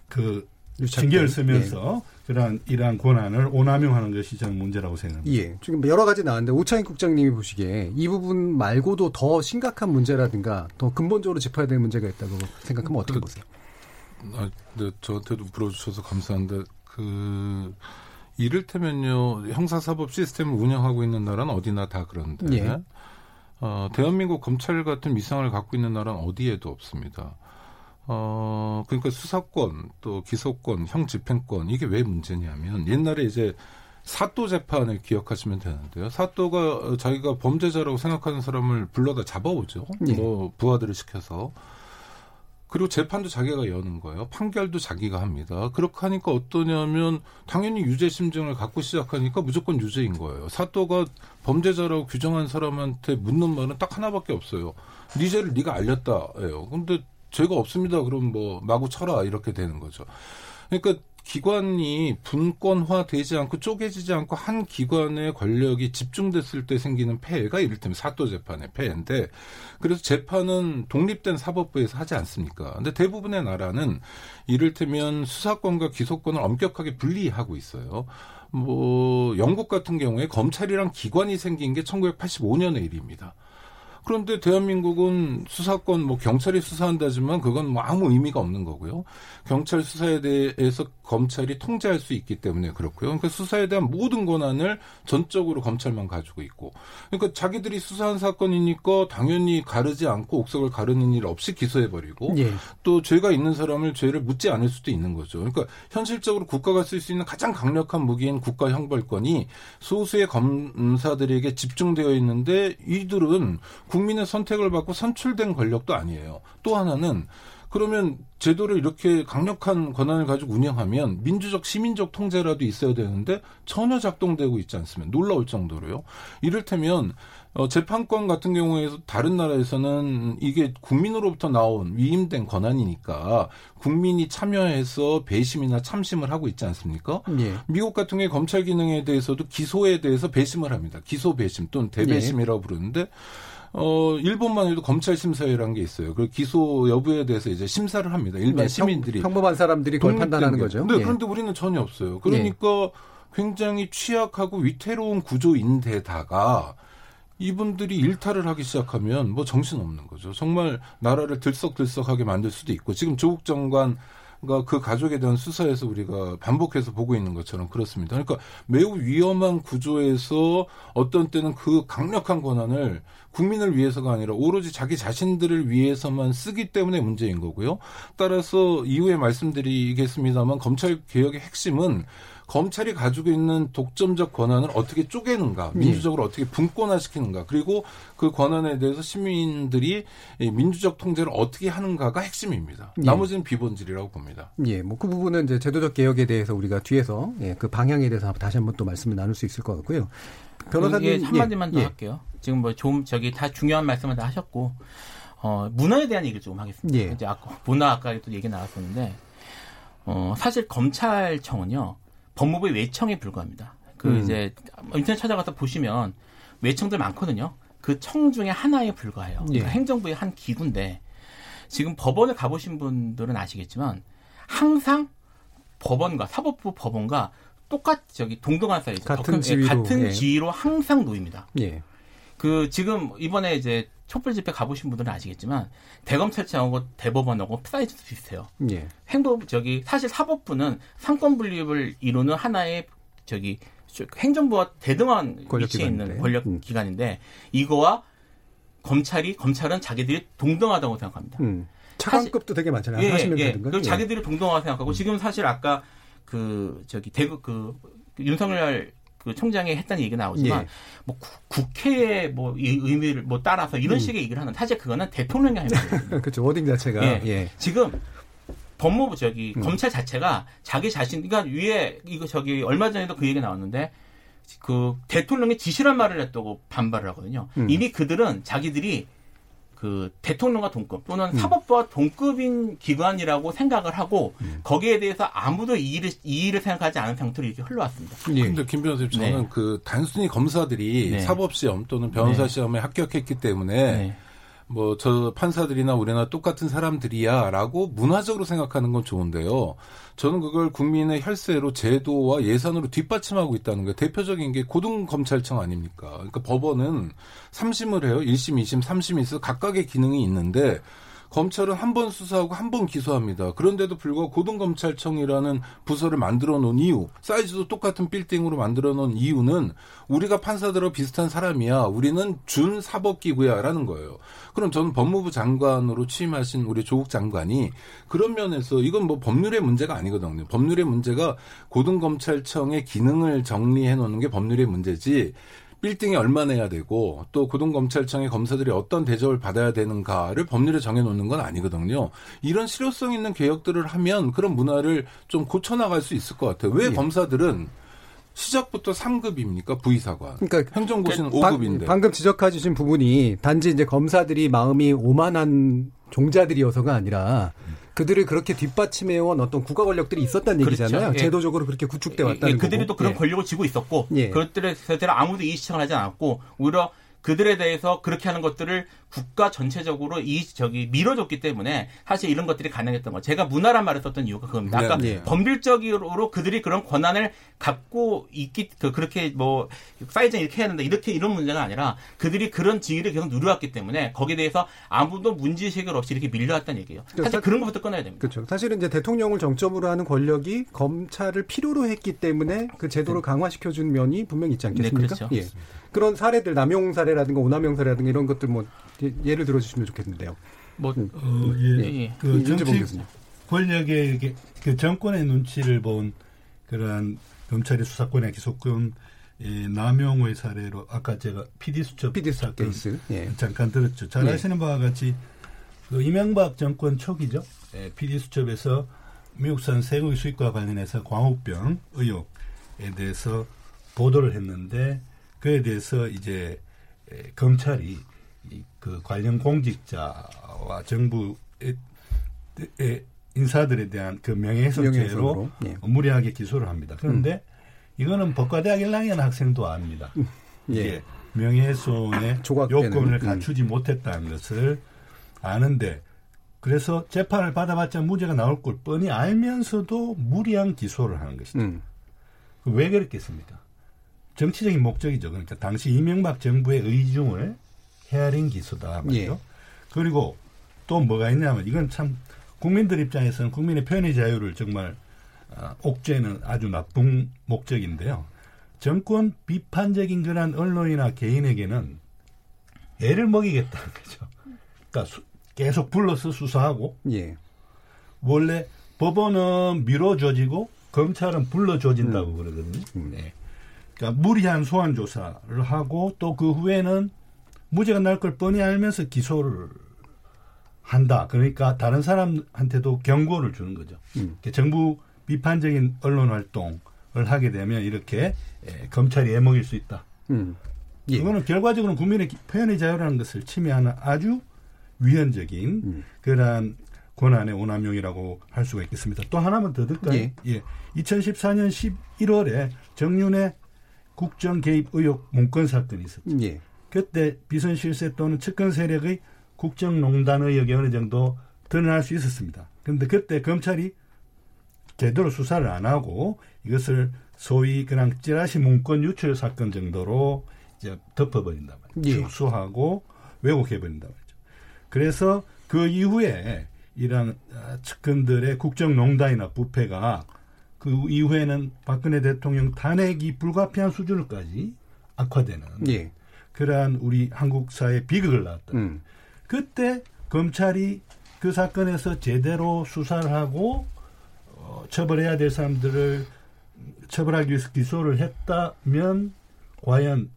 그 징계를 쓰면서 그러한 이러한 권한을 오남용하는 것이 저는 문제라고 생각합니다. 예. 지금 여러 가지 나왔는데 오창익 국장님이 보시기에 이 부분 말고도 더 심각한 문제라든가 더 근본적으로 짚어야 될 문제가 있다고 생각하면 어떻게 보세요? 아, 네, 저한테도 물어주셔서 감사한데 그 이를테면요 형사사법 시스템을 운영하고 있는 나라는 어디나 다 그런데 예. 어, 대한민국 검찰 같은 위상을 갖고 있는 나라는 어디에도 없습니다. 어, 그러니까 수사권, 또 기소권, 형 집행권, 이게 왜 문제냐면 옛날에 이제 사또 재판을 기억하시면 되는데요. 사또가 자기가 범죄자라고 생각하는 사람을 불러다 잡아오죠. 예. 뭐 부하들을 시켜서. 그리고 재판도 자기가 여는 거예요. 판결도 자기가 합니다. 그렇게 하니까 어떠냐면 당연히 유죄 심증을 갖고 시작하니까 무조건 유죄인 거예요. 사또가 범죄자라고 규정한 사람한테 묻는 말은 딱 하나밖에 없어요. 네 죄를 네가 알렸다예요. 근데 죄가 없습니다. 그럼 뭐 마구 쳐라 이렇게 되는 거죠. 그러니까 기관이 분권화 되지 않고 쪼개지지 않고 한 기관의 권력이 집중됐을 때 생기는 폐해가 이를테면 사또 재판의 폐해인데 그래서 재판은 독립된 사법부에서 하지 않습니까? 근데 대부분의 나라는 이를테면 수사권과 기소권을 엄격하게 분리하고 있어요. 뭐 영국 같은 경우에 검찰이랑 기관이 생긴 게 1985년의 일입니다. 그런데 대한민국은 수사권 뭐 경찰이 수사한다지만 그건 뭐 아무 의미가 없는 거고요. 경찰 수사에 대해서 검찰이 통제할 수 있기 때문에 그렇고요. 그러니까 수사에 대한 모든 권한을 전적으로 검찰만 가지고 있고. 그러니까 자기들이 수사한 사건이니까 당연히 가르지 않고 옥석을 가르는 일 없이 기소해 버리고 예. 또 죄가 있는 사람을 죄를 묻지 않을 수도 있는 거죠. 그러니까 현실적으로 국가가 쓸 수 있는 가장 강력한 무기인 국가 형벌권이 소수의 검사들에게 집중되어 있는데 이들은 국민의 선택을 받고 선출된 권력도 아니에요. 또 하나는 그러면 제도를 이렇게 강력한 권한을 가지고 운영하면 민주적 시민적 통제라도 있어야 되는데 전혀 작동되고 있지 않습니다. 놀라울 정도로요. 이를테면 어, 재판권 같은 경우에 다른 나라에서는 이게 국민으로부터 나온 위임된 권한이니까 국민이 참여해서 배심이나 참심을 하고 있지 않습니까? 예. 미국 같은 경우에 검찰 기능에 대해서도 기소에 대해서 배심을 합니다. 기소 배심 또는 대배심이라고 부르는데 어, 일본만 해도 검찰 심사위라는 게 있어요. 그 기소 여부에 대해서 이제 심사를 합니다. 일반 네, 시민들이. 평, 범한 사람들이 그걸 판단하는 게. 거죠. 네, 예. 그런데 우리는 전혀 없어요. 그러니까 굉장히 취약하고 위태로운 구조인데다가 이분들이 일탈을 하기 시작하면 뭐 정신 없는 거죠. 정말 나라를 들썩들썩하게 만들 수도 있고 지금 조국 장관 그 가족에 대한 수사에서 우리가 반복해서 보고 있는 것처럼 그렇습니다. 그러니까 매우 위험한 구조에서 어떤 때는 그 강력한 권한을 국민을 위해서가 아니라 오로지 자기 자신들을 위해서만 쓰기 때문에 문제인 거고요. 따라서 이후에 말씀드리겠습니다만 검찰 개혁의 핵심은 검찰이 가지고 있는 독점적 권한을 어떻게 쪼개는가, 민주적으로 어떻게 분권화시키는가, 그리고 그 권한에 대해서 시민들이 이 민주적 통제를 어떻게 하는가가 핵심입니다. 예. 나머지는 비본질이라고 봅니다. 예, 뭐 그 부분은 이제 제도적 개혁에 대해서 우리가 뒤에서 예, 그 방향에 대해서 다시 한번 또 말씀을 나눌 수 있을 것 같고요. 변호사님 예, 한마디만 더 예. 할게요. 지금 뭐 좀 저기 다 중요한 말씀을 다 하셨고 어, 문화에 대한 얘기를 조금 하겠습니다. 예. 이제 아까 문화 아까 또 얘기 나왔었는데 어, 사실 검찰청은요 법무부의 외청에 불과합니다. 그 음. 이제 인터넷 찾아가서 보시면 외청들 많거든요. 그 청 중에 하나에 불과해요. 그러니까 예. 행정부의 한 기구인데 지금 법원을 가보신 분들은 아시겠지만 항상 법원과 사법부 법원과 똑같 저기 동등한 사이즈 같은 예, 지위로, 같은 예. 지위로 항상 놓입니다. 예. 그 지금 이번에 이제 촛불 집회 가보신 분들은 아시겠지만 대검찰청하고 대법원하고 사이즈도 비슷해요. 예. 행법 저기 사실 사법부는 상권 분립을 이루는 하나의 저기 저- 행정부와 대등한 위치에 있는. 권력 음. 기관인데 이거와 검찰이 검찰은 자기들이 동등하다고 생각합니다. 음. 차관급도 되게 많잖아요. 예, 40명 예. 되는 거. 그 자기들이 동등하다고 생각하고 지금 사실 아까 그 저기 대구 그, 그 윤석열 그 총장이 했다는 얘기가 나오지만 예. 뭐 구- 국회의 뭐 이 의미를 뭐 따라서 이런 음. 식의 얘기를 하는 사실 그거는 대통령이 하는 거예요. 그렇죠. 워딩 자체가 예. 예. 지금 법무부 저기 음. 검찰 자체가 자기 자신 그러니까 위에 이거 저기 얼마 전에도 그 얘기 나왔는데 그 대통령이 지시란 말을 했다고 반발을 하거든요. 음. 이미 그들은 자기들이 그 대통령과 동급 또는 음. 사법부와 동급인 기관이라고 생각을 하고 음. 거기에 대해서 아무도 이의를 이의를 생각하지 않은 상태로 이렇게 흘러왔습니다. 예. 근데 김 변호사님 저는 네. 그 단순히 검사들이 네. 사법 시험 또는 변호사 네. 시험에 합격했기 때문에 네. 뭐 저 판사들이나 우리나 똑같은 사람들이야라고 문화적으로 생각하는 건 좋은데요. 저는 그걸 국민의 혈세로 제도와 예산으로 뒷받침하고 있다는 거예요. 대표적인 게 고등검찰청 아닙니까? 그러니까 법원은 3심을 해요. 1심, 2심, 3심이 있어 각각의 기능이 있는데 검찰은 한 번 수사하고 한 번 기소합니다. 그런데도 불구하고 고등검찰청이라는 부서를 만들어 놓은 이유, 사이즈도 똑같은 빌딩으로 만들어 놓은 이유는 우리가 판사들하고 비슷한 사람이야. 우리는 준 사법기구야라는 거예요. 그럼 저는 법무부 장관으로 취임하신 우리 조국 장관이 그런 면에서 이건 뭐 법률의 문제가 아니거든요. 법률의 문제가 고등검찰청의 기능을 정리해 놓는 게 법률의 문제지 빌딩이 얼마 내야 되고 또 고등검찰청의 검사들이 어떤 대접을 받아야 되는가를 법률에 정해놓는 건 아니거든요. 이런 실효성 있는 개혁들을 하면 그런 문화를 좀 고쳐나갈 수 있을 것 같아요. 왜 예. 검사들은 시작부터 3급입니까? 부의사관. 그러니까 행정고시는 그 5급인데. 방금 지적해 주신 부분이 단지 이제 검사들이 마음이 오만한 종자들이어서가 아니라 그들을 그렇게 뒷받침해온 어떤 국가 권력들이 있었다는 그렇죠. 얘기잖아요. 그렇죠. 제도적으로 그렇게 구축돼 왔다는 예. 그들이. 또 그런 예. 권력을 쥐고 있었고 예. 그것들에 대해서 아무도 이의 시청을 하지 않았고 오히려 그들에 대해서 그렇게 하는 것들을 국가 전체적으로 이 저기 밀어줬기 때문에 사실 이런 것들이 가능했던 거. 제가 문화란 말을 썼던 이유가 그겁니다. 아까 네, 네. 법률적으로 그들이 그런 권한을 갖고 있기 그 그렇게 뭐 사이즈 이렇게 해야 된다 이렇게 이런 문제가 아니라 그들이 그런 지위를 계속 누려왔기 때문에 거기에 대해서 아무도 문제의식을 없이 이렇게 밀려왔다는 얘기예요. 그러니까 사실 사, 그런 것부터 끊어야 됩니다. 그렇죠. 사실은 이제 대통령을 정점으로 하는 권력이 검찰을 필요로 했기 때문에 그 제도를 네. 강화시켜준 면이 분명히 있지 않겠습니까? 네, 그렇죠. 예. 그런 사례들 남용 사례라든가 오남용 사례라든가 이런 것들 뭐 예를 들어주시면 좋겠는데요. 뭐 음. 어, 예. 예. 예. 그 정치 권력의 그 정권의 눈치를 본 그러한 검찰의 수사권의 기소권 예, 남용의 사례로 아까 제가 PD 수첩 PD 수첩 케이스 예. 잠깐 들었죠. 잘 예. 아시는 바와 같이 그 이명박 정권 초기죠. 예, PD 수첩에서 미국산 생의 수입과 관련해서 광우병 의혹에 대해서 보도를 했는데 그에 대해서 이제 검찰이 그 관련 공직자와 정부의 인사들에 대한 그 명예훼손죄로 예. 무리하게 기소를 합니다. 그런데 음. 이거는 법과대학 1학년 학생도 압니다. 음. 예. 명예훼손의 요건을 음. 갖추지 음. 못했다는 것을 아는데 그래서 재판을 받아봤자 무죄가 나올 걸 뻔히 알면서도 무리한 기소를 하는 것이죠. 음. 왜 그랬겠습니까? 정치적인 목적이죠. 그러니까 당시 이명박 정부의 의중을 헤아린 기소다 말이죠. 예. 그리고 또 뭐가 있냐면 이건 참 국민들 입장에서는 국민의 표현의 자유를 정말 어, 옥죄는 아주 나쁜 목적인데요. 정권 비판적인 그런 언론이나 개인에게는 애를 먹이겠다는 거죠. 그러니까 수, 계속 불러서 수사하고 예. 원래 법원은 미뤄줘지고 검찰은 불러줘진다고 음. 그러거든요. 음. 네. 그러니까 무리한 소환 조사를 하고 또 그 후에는 무죄가 날 걸 뻔히 알면서 기소를 한다. 그러니까 다른 사람한테도 경고를 주는 거죠. 음. 정부 비판적인 언론 활동을 하게 되면 이렇게 에, 검찰이 애먹일 수 있다. 음. 예. 그거는 결과적으로 국민의 표현의 자유라는 것을 침해하는 아주 위헌적인 음. 그러한 권한의 오남용이라고 할 수가 있겠습니다. 또 하나만 더 들까요? 예. 예. 2014년 11월에 정윤의 국정 개입 의혹 문건 사건이 있었죠. 예. 그때 비선 실세 또는 측근 세력의 국정농단 의혹이 어느 정도 드러날 수 있었습니다. 그런데 그때 검찰이 제대로 수사를 안 하고 이것을 소위 그냥 찌라시 문건 유출 사건 정도로 이제 덮어버린단 말이에요. 예. 축소하고 왜곡해버린단 말이죠. 그래서 그 이후에 이런 아, 측근들의 국정농단이나 부패가 그 이후에는 박근혜 대통령 탄핵이 불가피한 수준을까지 악화되는 예. 그러한 우리 한국 사회 비극을 낳았다. 음. 그때 검찰이 그 사건에서 제대로 수사를 하고 어, 처벌해야 될 사람들을 처벌하기 위해서 기소를 했다면 과연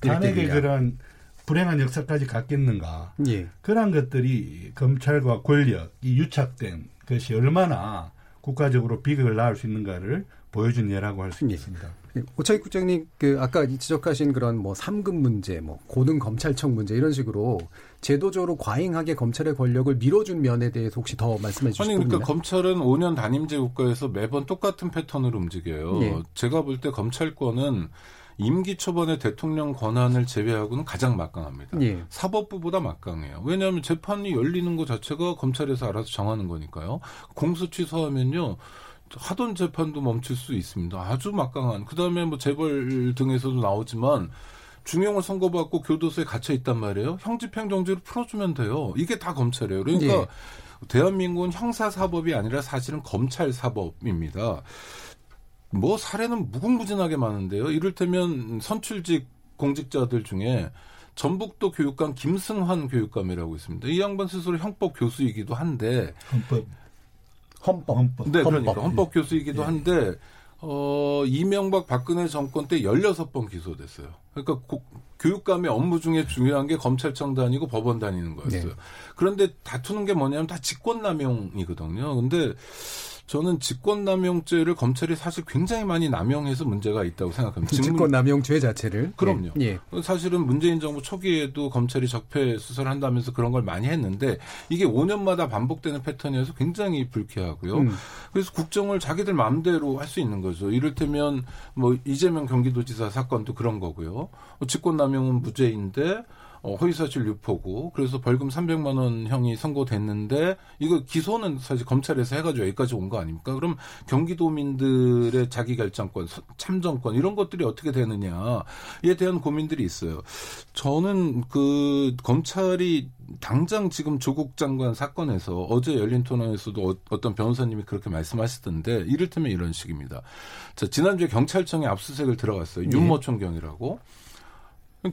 탄핵의 그러한 불행한 역사까지 갔겠는가. 예. 그러한 것들이 검찰과 권력이 유착된 것이 얼마나 국가적으로 비극을 낳을 수 있는가를 보여준 예라고 할 수 있습니다. 예. 오차익 국장님, 그 아까 지적하신 그런 뭐 3급 문제, 뭐 고등 검찰청 문제 이런 식으로 제도적으로 과잉하게 검찰의 권력을 밀어준 면에 대해서 혹시 더 말씀해 주실 아니, 그러니까 검찰은 5년 단임제 국가에서 매번 똑같은 패턴으로 움직여요. 예. 제가 볼 때 검찰권은 임기 초반에 대통령 권한을 제외하고는 가장 막강합니다. 예. 사법부보다 막강해요. 왜냐하면 재판이 열리는 것 자체가 검찰에서 알아서 정하는 거니까요. 공소 취소하면요. 하던 재판도 멈출 수 있습니다. 아주 막강한. 그 다음에 뭐 재벌 등에서도 나오지만 중형을 선고받고 교도소에 갇혀 있단 말이에요. 형집행 정지로 풀어주면 돼요. 이게 다 검찰이에요. 그러니까 예. 대한민국은 형사 사법이 아니라 사실은 검찰 사법입니다. 뭐 사례는 무궁무진하게 많은데요. 이를테면 선출직 공직자들 중에 전북도 교육감 김승환 교육감이라고 있습니다. 이 양반 스스로 형법 교수이기도 한데 헌법 헌법. 헌법 네, 그러니까 헌법. 헌법 교수이기도 예. 한데 어, 이명박 박근혜 정권 때 16번 기소됐어요. 그러니까 고- 교육감의 업무 중에 중요한 게 검찰청 다니고 법원 다니는 거였어요. 네. 그런데 다투는 게 뭐냐면 다 직권남용이거든요. 근데 저는 직권남용죄를 검찰이 사실 굉장히 많이 남용해서 문제가 있다고 생각합니다. 직무- 직권 남용죄 자체를 그럼요. 예. 사실은 문재인 정부 초기에도 검찰이 적폐 수사를 한다면서 그런 걸 많이 했는데 이게 5년마다 반복되는 패턴이어서 굉장히 불쾌하고요. 음. 그래서 국정을 자기들 마음대로 할 수 있는 거죠. 이를테면 뭐 이재명 경기도지사 사건도 그런 거고요. 어, 직권남용은 무죄인데 어, 허위사실 유포고 그래서 벌금 300만 원 형이 선고됐는데 이거 기소는 사실 검찰에서 해가지고 여기까지 온 거 아닙니까? 그럼 경기도민들의 자기결정권, 서- 참정권 이런 것들이 어떻게 되느냐에 대한 고민들이 있어요. 저는 그 검찰이 당장 지금 조국 장관 사건에서 어제 열린 토론에서도 어- 어떤 변호사님이 그렇게 말씀하시던데 이를테면 이런 식입니다. 자, 지난주에 경찰청에 압수수색을 들어갔어요. 네. 윤모 총경이라고.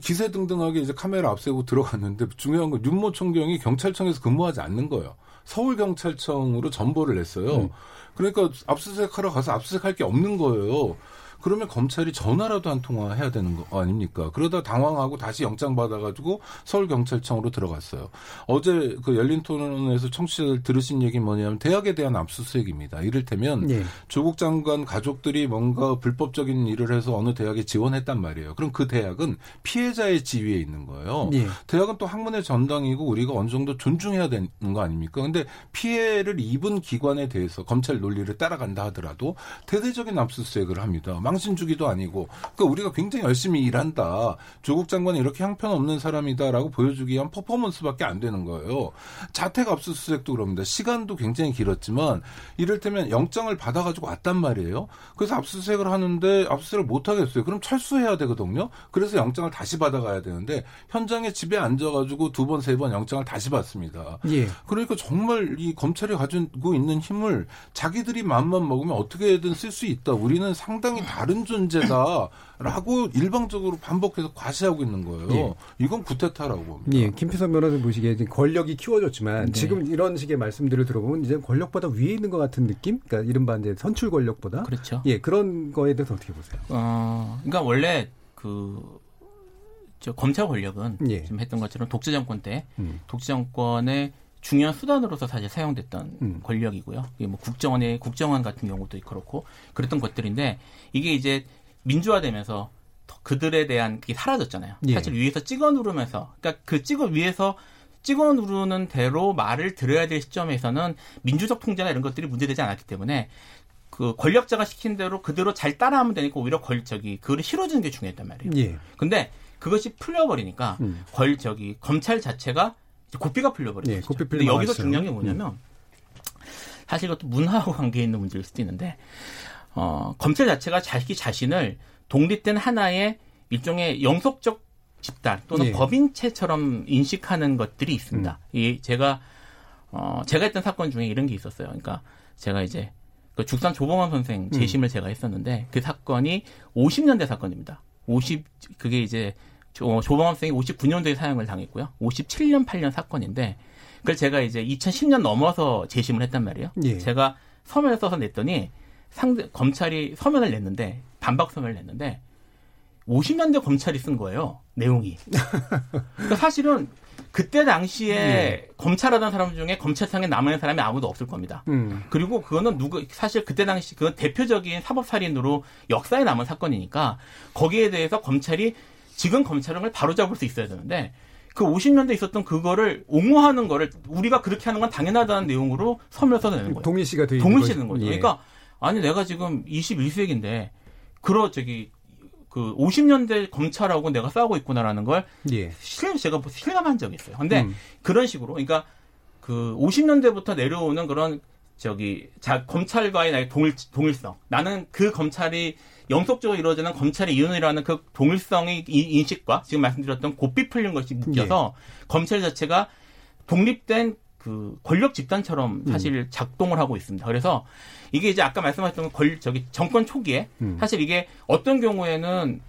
기세 등등하게 이제 카메라 앞세우고 들어갔는데 중요한 건 윤모 총경이 경찰청에서 근무하지 않는 거예요. 서울 경찰청으로 전보를 냈어요. 음. 그러니까 압수수색하러 가서 압수수색할 게 없는 거예요. 그러면 검찰이 전화라도 한 통화 해야 되는 거 아닙니까? 그러다 당황하고 다시 영장 받아가지고 서울 경찰청으로 들어갔어요. 어제 그 열린 토론에서 청취자들 들으신 얘기 뭐냐면 대학에 대한 압수수색입니다. 이를테면 예. 조국 장관 가족들이 뭔가 불법적인 일을 해서 어느 대학에 지원했단 말이에요. 그럼 그 대학은 피해자의 지위에 있는 거예요. 예. 대학은 또 학문의 전당이고 우리가 어느 정도 존중해야 되는 거 아닙니까? 근데 피해를 입은 기관에 대해서 검찰 논리를 따라간다 하더라도 대대적인 압수수색을 합니다. 망신 주기도 아니고. 그러니까 우리가 굉장히 열심히 일한다. 조국 장관이 이렇게 형편없는 사람이다라고 보여주기 위한 퍼포먼스밖에 안 되는 거예요. 자택 압수수색도 그럽니다. 시간도 굉장히 길었지만 이를테면 영장을 받아가지고 왔단 말이에요. 그래서 압수수색을 하는데 압수수색을 못 하겠어요. 그럼 철수해야 되거든요. 그래서 영장을 다시 받아가야 되는데 현장에 집에 앉아가지고 두 번, 세 번 영장을 다시 받습니다. 예. 그러니까 정말 이 검찰이 가지고 있는 힘을 자기들이 마음만 먹으면 어떻게든 쓸 수 있다. 우리는 상당히 다른 존재다라고 일방적으로 반복해서 과시하고 있는 거예요. 예. 이건 구태타라고 봅니다. 예, 김필성 변호사님 보시기에 권력이 키워졌지만 네. 지금 이런 식의 말씀들을 들어보면 이제 권력보다 위에 있는 것 같은 느낌? 그러니까 이른바 이제 선출 권력보다 그렇죠. 예 그런 거에 대해서 어떻게 보세요? 어, 그러니까 원래 그, 저 검찰 권력은 예. 지금 했던 것처럼 독재 정권 때 음. 독재 정권의 중요한 수단으로서 사실 사용됐던 음. 권력이고요. 이게 뭐 국정원의 국정원 같은 경우도 그렇고 그랬던 것들인데 이게 이제 민주화되면서 더 그들에 대한 그게 사라졌잖아요. 예. 사실 위에서 찍어 누르면서 그러니까 그 찍어 위에서 찍어 누르는 대로 말을 들어야 될 시점에서는 민주적 통제나 이런 것들이 문제되지 않았기 때문에 그 권력자가 시킨 대로 그대로 잘 따라하면 되니까 오히려 권 저기 그걸 실어주는 게 중요했단 말이에요. 예. 근데 그것이 풀려버리니까 음. 권 저기 검찰 자체가 고삐가 풀려버린 예, 거죠. 근데 여기서. 중요한 게 뭐냐면 사실 이것도 문화하고 관계 있는 문제일 수도 있는데 어, 검찰 자체가 자기 자신을 독립된 하나의 일종의 영속적 집단 또는 예. 법인체처럼 인식하는 것들이 있습니다. 음. 이 제가 어, 제가 했던 사건 중에 이런 게 있었어요. 그러니까 제가 이제 그 죽산 조봉환 선생 음. 재심을 제가 했었는데 그 사건이 50년대 사건입니다. 50 그게 이제 조, 조봉환 선생이 59년도에 사형을 당했고요. 57년 8년 사건인데 그걸 제가 이제 2010년 넘어서 재심을 했단 말이에요. 예. 제가 서면을 써서 냈더니 상대 검찰이 서면을 냈는데 반박 서면을 냈는데 50년대 검찰이 쓴 거예요. 내용이. 그러니까 사실은 그때 당시에 예. 검찰하던 사람 중에 검찰상에 남아있는 사람이 아무도 없을 겁니다. 음. 그리고 그거는 누구 사실 그때 당시 그 대표적인 사법 살인으로 역사에 남은 사건이니까 거기에 대해서 검찰이 지금 검찰은 걸 바로잡을 수 있어야 되는데 그 50년대 있었던 그거를 옹호하는 거를 우리가 그렇게 하는 건 당연하다는 내용으로 서면을 써내는 거예요. 동일시가 돼 있는 동일시는 거죠. 예. 그러니까 아니 내가 지금 21세기인데 그러 저기 그 50년대 검찰하고 내가 싸우고 있구나라는 걸 예. 실 제가 실감한 적이 있어요. 근데 음. 그런 식으로 그러니까 그 50년대부터 내려오는 그런 저기 자 검찰과의 나의 동일 동일성. 나는 그 검찰이 영속적으로 이루어지는 검찰의 이윤이라는 그 동일성의 인식과 지금 말씀드렸던 고삐 풀린 것이 묶여서 예. 검찰 자체가 독립된 그 권력 집단처럼 음. 사실 작동을 하고 있습니다. 그래서 이게 이제 아까 말씀하셨던 권 저기 정권 초기에 음. 사실 이게 어떤 경우에는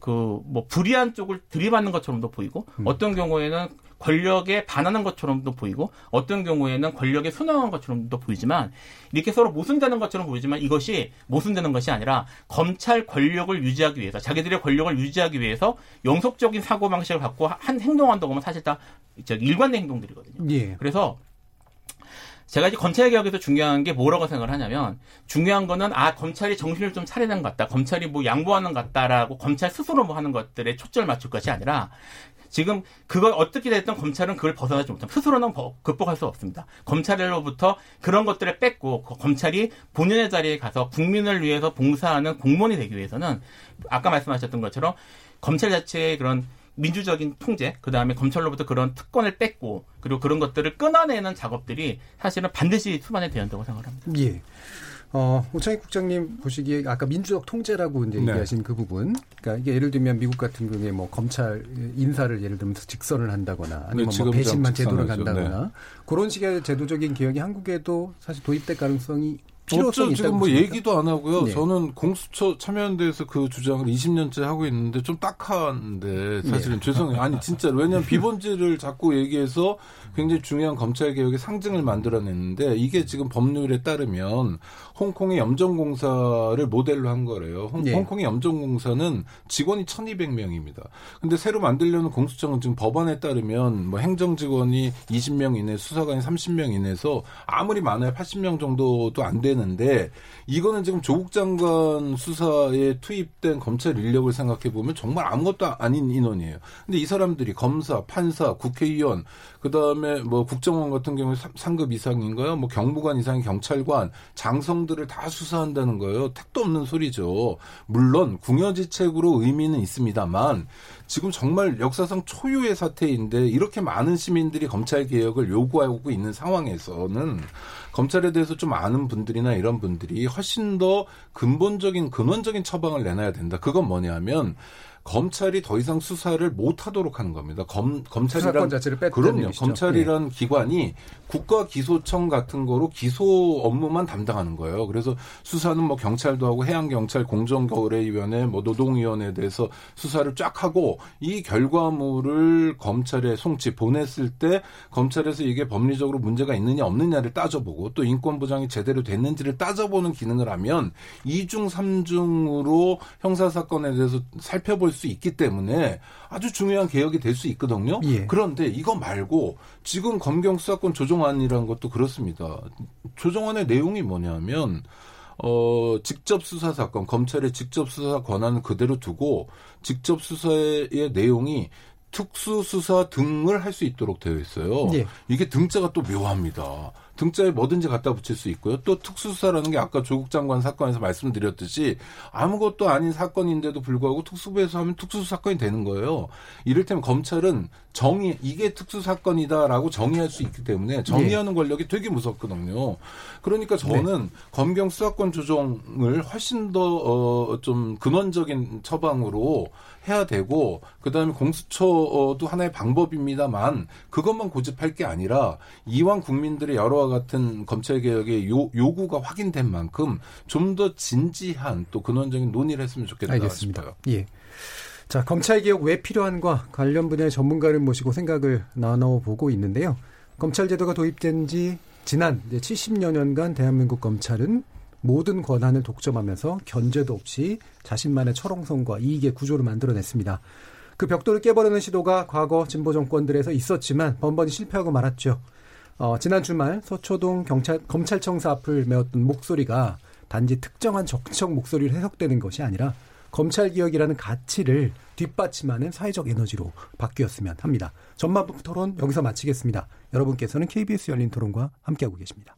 그 뭐 불의한 쪽을 들이받는 것처럼도 보이고 음. 어떤 경우에는 권력에 반하는 것처럼도 보이고 어떤 경우에는 권력에 순응한 것처럼도 보이지만 이렇게 서로 모순되는 것처럼 보이지만 이것이 모순되는 것이 아니라 검찰 권력을 유지하기 위해서 자기들의 권력을 유지하기 위해서 영속적인 사고 방식을 갖고 한 행동한다고 하면 사실 다 일관된 행동들이거든요. 예. 그래서 제가 이제 검찰 개혁에서 중요한 게 뭐라고 생각을 하냐면 중요한 거는 아 검찰이 정신을 좀 차리는 것 같다, 검찰이 뭐 양보하는 것 같다라고 검찰 스스로 뭐 하는 것들에 초점을 맞출 것이 아니라 지금 그걸 어떻게 됐든 검찰은 그걸 벗어나지 못합니다. 스스로는 극복할 수 없습니다. 검찰로부터 그런 것들을 뺏고 그 검찰이 본연의 자리에 가서 국민을 위해서 봉사하는 공무원이 되기 위해서는 아까 말씀하셨던 것처럼 검찰 자체의 그런 민주적인 통제, 그 다음에 검찰로부터 그런 특권을 뺏고 그리고 그런 것들을 끊어내는 작업들이 사실은 반드시 수반에 되야 한다고 생각합니다. 예. 어, 오창익 국장님 보시기에 아까 민주적 통제라고 이제 네. 얘기하신 그 부분. 그러니까 이게 예를 들면 미국 같은 경우에 뭐 검찰 인사를 예를 들면서 직선을 한다거나 아니면 네, 뭐 배신만 제도를 간다거나 네. 그런 식의 제도적인 개혁이 한국에도 사실 도입될 가능성이 없죠. 지금 뭐 얘기도 안 하고요. 네. 저는 공수처 참여연대에서 그 주장을 20년째 하고 있는데 좀 딱한데 사실은 네. 죄송해요. 아니 진짜로 왜냐하면 비본질을 자꾸 얘기해서 굉장히 중요한 검찰 개혁의 상징을 만들어냈는데 이게 지금 법률에 따르면 홍콩의 염정공사를 모델로 한 거래요. 홍, 네. 홍콩의 염정공사는 직원이 1,200명입니다. 근데 새로 만들려는 공수처는 지금 법안에 따르면 뭐 행정직원이 20명 이내, 수사관이 30명 이내에서 아무리 많아야 80명 정도도 안 되는 데 이거는 지금 조국 장관 수사에 투입된 검찰 인력을 생각해 보면 정말 아무것도 아닌 인원이에요. 근데 이 사람들이 검사, 판사, 국회의원, 그 다음에 뭐 국정원 같은 경우에 상급 이상인가요? 뭐 경무관 이상의 경찰관, 장성들을 다 수사한다는 거예요. 택도 없는 소리죠. 물론 궁여지책으로 의미는 있습니다만 지금 정말 역사상 초유의 사태인데 이렇게 많은 시민들이 검찰 개혁을 요구하고 있는 상황에서는 검찰에 대해서 좀 아는 분들이나 이런 분들이 훨씬 더 근본적인 근원적인 처방을 내놔야 된다. 그건 뭐냐면 검찰이 더 이상 수사를 못 하도록 하는 겁니다. 검, 검찰이란 그럼요. 얘기시죠. 검찰이란 네. 기관이 국가 기소청 같은 거로 기소 업무만 담당하는 거예요. 그래서 수사는 뭐 경찰도 하고 해양 경찰, 공정 거래위원회, 뭐 노동 위원회에 대해서 수사를 쫙 하고 이 결과물을 검찰에 송치 보냈을 때 검찰에서 이게 법리적으로 문제가 있느냐 없느냐를 따져보고 또 인권 보장이 제대로 됐는지를 따져보는 기능을 하면 이중삼중으로 형사 사건에 대해서 살펴볼 수 있기 때문에 아주 중요한 개혁이 될 수 있거든요. 예. 그런데 이거 말고 지금 검경 수사권 조정안이라는 것도 그렇습니다. 조정안의 내용이 뭐냐면 어, 직접 수사 사건, 검찰의 직접 수사 권한을 그대로 두고 직접 수사의 내용이 특수수사 등을 할 수 있도록 되어 있어요. 예. 이게 등자가 또 묘합니다. 등자에 뭐든지 갖다 붙일 수 있고요. 또 특수수사라는 게 아까 조국 장관 사건에서 말씀드렸듯이 아무것도 아닌 사건인데도 불구하고 특수부에서 하면 특수수 사건이 되는 거예요. 이를테면 검찰은 정의 이게 특수사건이다라고 정의할 수 있기 때문에 정의하는 네. 권력이 되게 무섭거든요. 그러니까 저는 네. 검경 수사권 조정을 훨씬 더좀 어, 근원적인 처방으로 해야 되고 그다음에 공수처도 하나의 방법입니다만 그것만 고집할 게 아니라 이왕 국민들의 여러 같은 검찰 개혁의 요, 요구가 확인된 만큼 좀 더 진지한 또 근원적인 논의를 했으면 좋겠다 알겠습니다. 싶어요. 예. 자, 검찰 개혁 왜 필요한과 관련 분야의 전문가를 모시고 생각을 나눠보고 있는데요. 검찰 제도가 도입된 지 지난 70여 년간 대한민국 검찰은 모든 권한을 독점하면서 견제도 없이 자신만의 철옹성과 이익의 구조를 만들어냈습니다. 그 벽돌을 깨버리는 시도가 과거 진보 정권들에서 있었지만 번번이 실패하고 말았죠. 어, 지난 주말 서초동 경찰 검찰청사 앞을 메웠던 목소리가 단지 특정한 정치적 목소리로 해석되는 것이 아니라 검찰 개혁이라는 가치를 뒷받침하는 사회적 에너지로 바뀌었으면 합니다. 전반부 토론 여기서 마치겠습니다. 여러분께서는 KBS 열린 토론과 함께하고 계십니다.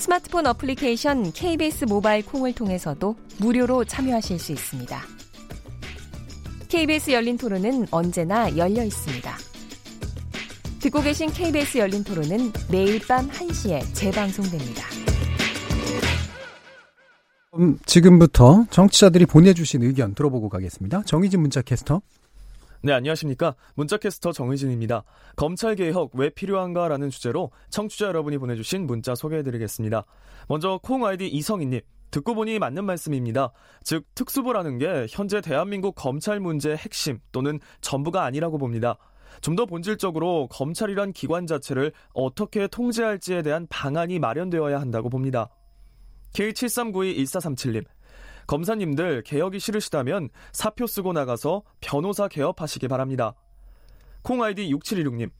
스마트폰 어플리케이션 KBS 모바일 콩을 통해서도 무료로 참여하실 수 있습니다. KBS 열린 토론은 언제나 열려 있습니다. 듣고 계신 KBS 열린 토론은 매일 밤 1시에 재방송됩니다. 음, 지금부터 정치자들이 보내주신 의견 들어보고 가겠습니다. 정의진 문자 캐스터. 네, 안녕하십니까. 문자캐스터 정의진입니다. 검찰개혁 왜 필요한가라는 주제로 청취자 여러분이 보내주신 문자 소개해드리겠습니다. 먼저 콩 아이디 이성희님. 듣고 보니 맞는 말씀입니다. 즉, 특수부라는 게 현재 대한민국 검찰 문제의 핵심 또는 전부가 아니라고 봅니다. 좀 더 본질적으로 검찰이란 기관 자체를 어떻게 통제할지에 대한 방안이 마련되어야 한다고 봅니다. K73921437님. 검사님들 개혁이 싫으시다면 사표 쓰고 나가서 변호사 개업하시기 바랍니다. 콩 아이디 6716님.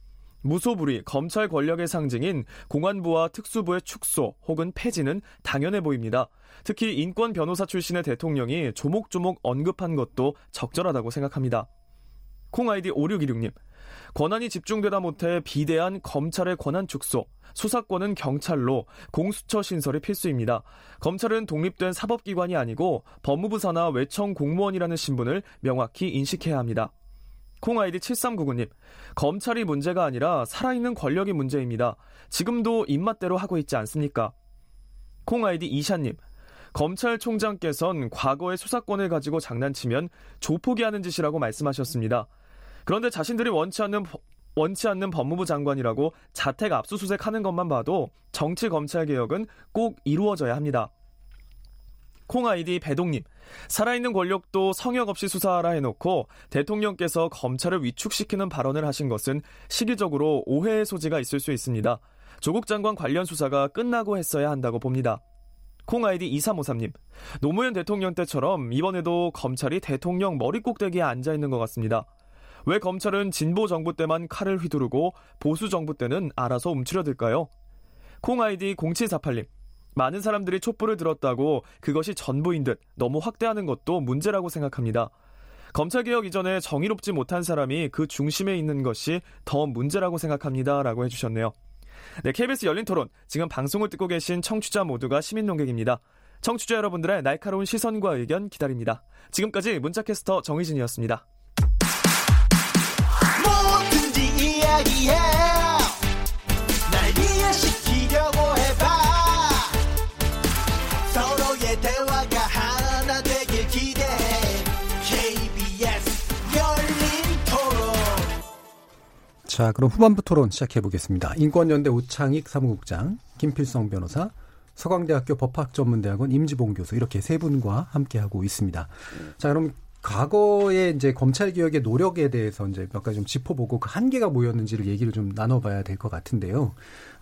무소불위 검찰 권력의 상징인 공안부와 특수부의 축소 혹은 폐지는 당연해 보입니다. 특히 인권 변호사 출신의 대통령이 조목조목 언급한 것도 적절하다고 생각합니다. 콩 아이디 5616님. 권한이 집중되다 못해 비대한 검찰의 권한 축소, 수사권은 경찰로 공수처 신설이 필수입니다. 검찰은 독립된 사법기관이 아니고 법무부 산하 외청 공무원이라는 신분을 명확히 인식해야 합니다. 콩 아이디 7399님, 검찰이 문제가 아니라 살아있는 권력이 문제입니다. 지금도 입맛대로 하고 있지 않습니까? 콩 아이디 이샤님, 검찰총장께선 과거의 수사권을 가지고 장난치면 조폭이 하는 짓이라고 말씀하셨습니다. 그런데 자신들이 원치 않는 원치 않는 법무부 장관이라고 자택 압수수색 하는 것만 봐도 정치 검찰 개혁은 꼭 이루어져야 합니다. 콩 아이디 배동님, 살아있는 권력도 성역 없이 수사하라 해놓고 대통령께서 검찰을 위축시키는 발언을 하신 것은 시기적으로 오해의 소지가 있을 수 있습니다. 조국 장관 관련 수사가 끝나고 했어야 한다고 봅니다. 콩 아이디 2353님, 노무현 대통령 때처럼 이번에도 검찰이 대통령 머리 꼭대기에 앉아 있는 것 같습니다. 왜 검찰은 진보 정부 때만 칼을 휘두르고 보수 정부 때는 알아서 움츠려들까요? 콩 아이디 0748님. 많은 사람들이 촛불을 들었다고 그것이 전부인 듯 너무 확대하는 것도 문제라고 생각합니다. 검찰개혁 이전에 정의롭지 못한 사람이 그 중심에 있는 것이 더 문제라고 생각합니다. 라고 해주셨네요. 네, KBS 열린 토론. 지금 방송을 듣고 계신 청취자 모두가 시민 농객입니다. 청취자 여러분들의 날카로운 시선과 의견 기다립니다. 지금까지 문자캐스터 정희진이었습니다. 이야기해. 날 이해시키려고 해봐. 서로의 대화가 하나 되길 기대해 KBS 열린 토론. 자 그럼 후반부 토론 시작해 보겠습니다. 인권연대 우창익 사무국장 김필성 변호사 서강대학교 법학전문대학원 임지봉 교수 이렇게 세 분과 함께하고 있습니다. 자, 그럼 과거의 이제 검찰 개혁의 노력에 대해서 이제 몇 가지 좀 짚어보고 그 한계가 뭐였는지를 얘기를 좀 나눠봐야 될 것 같은데요.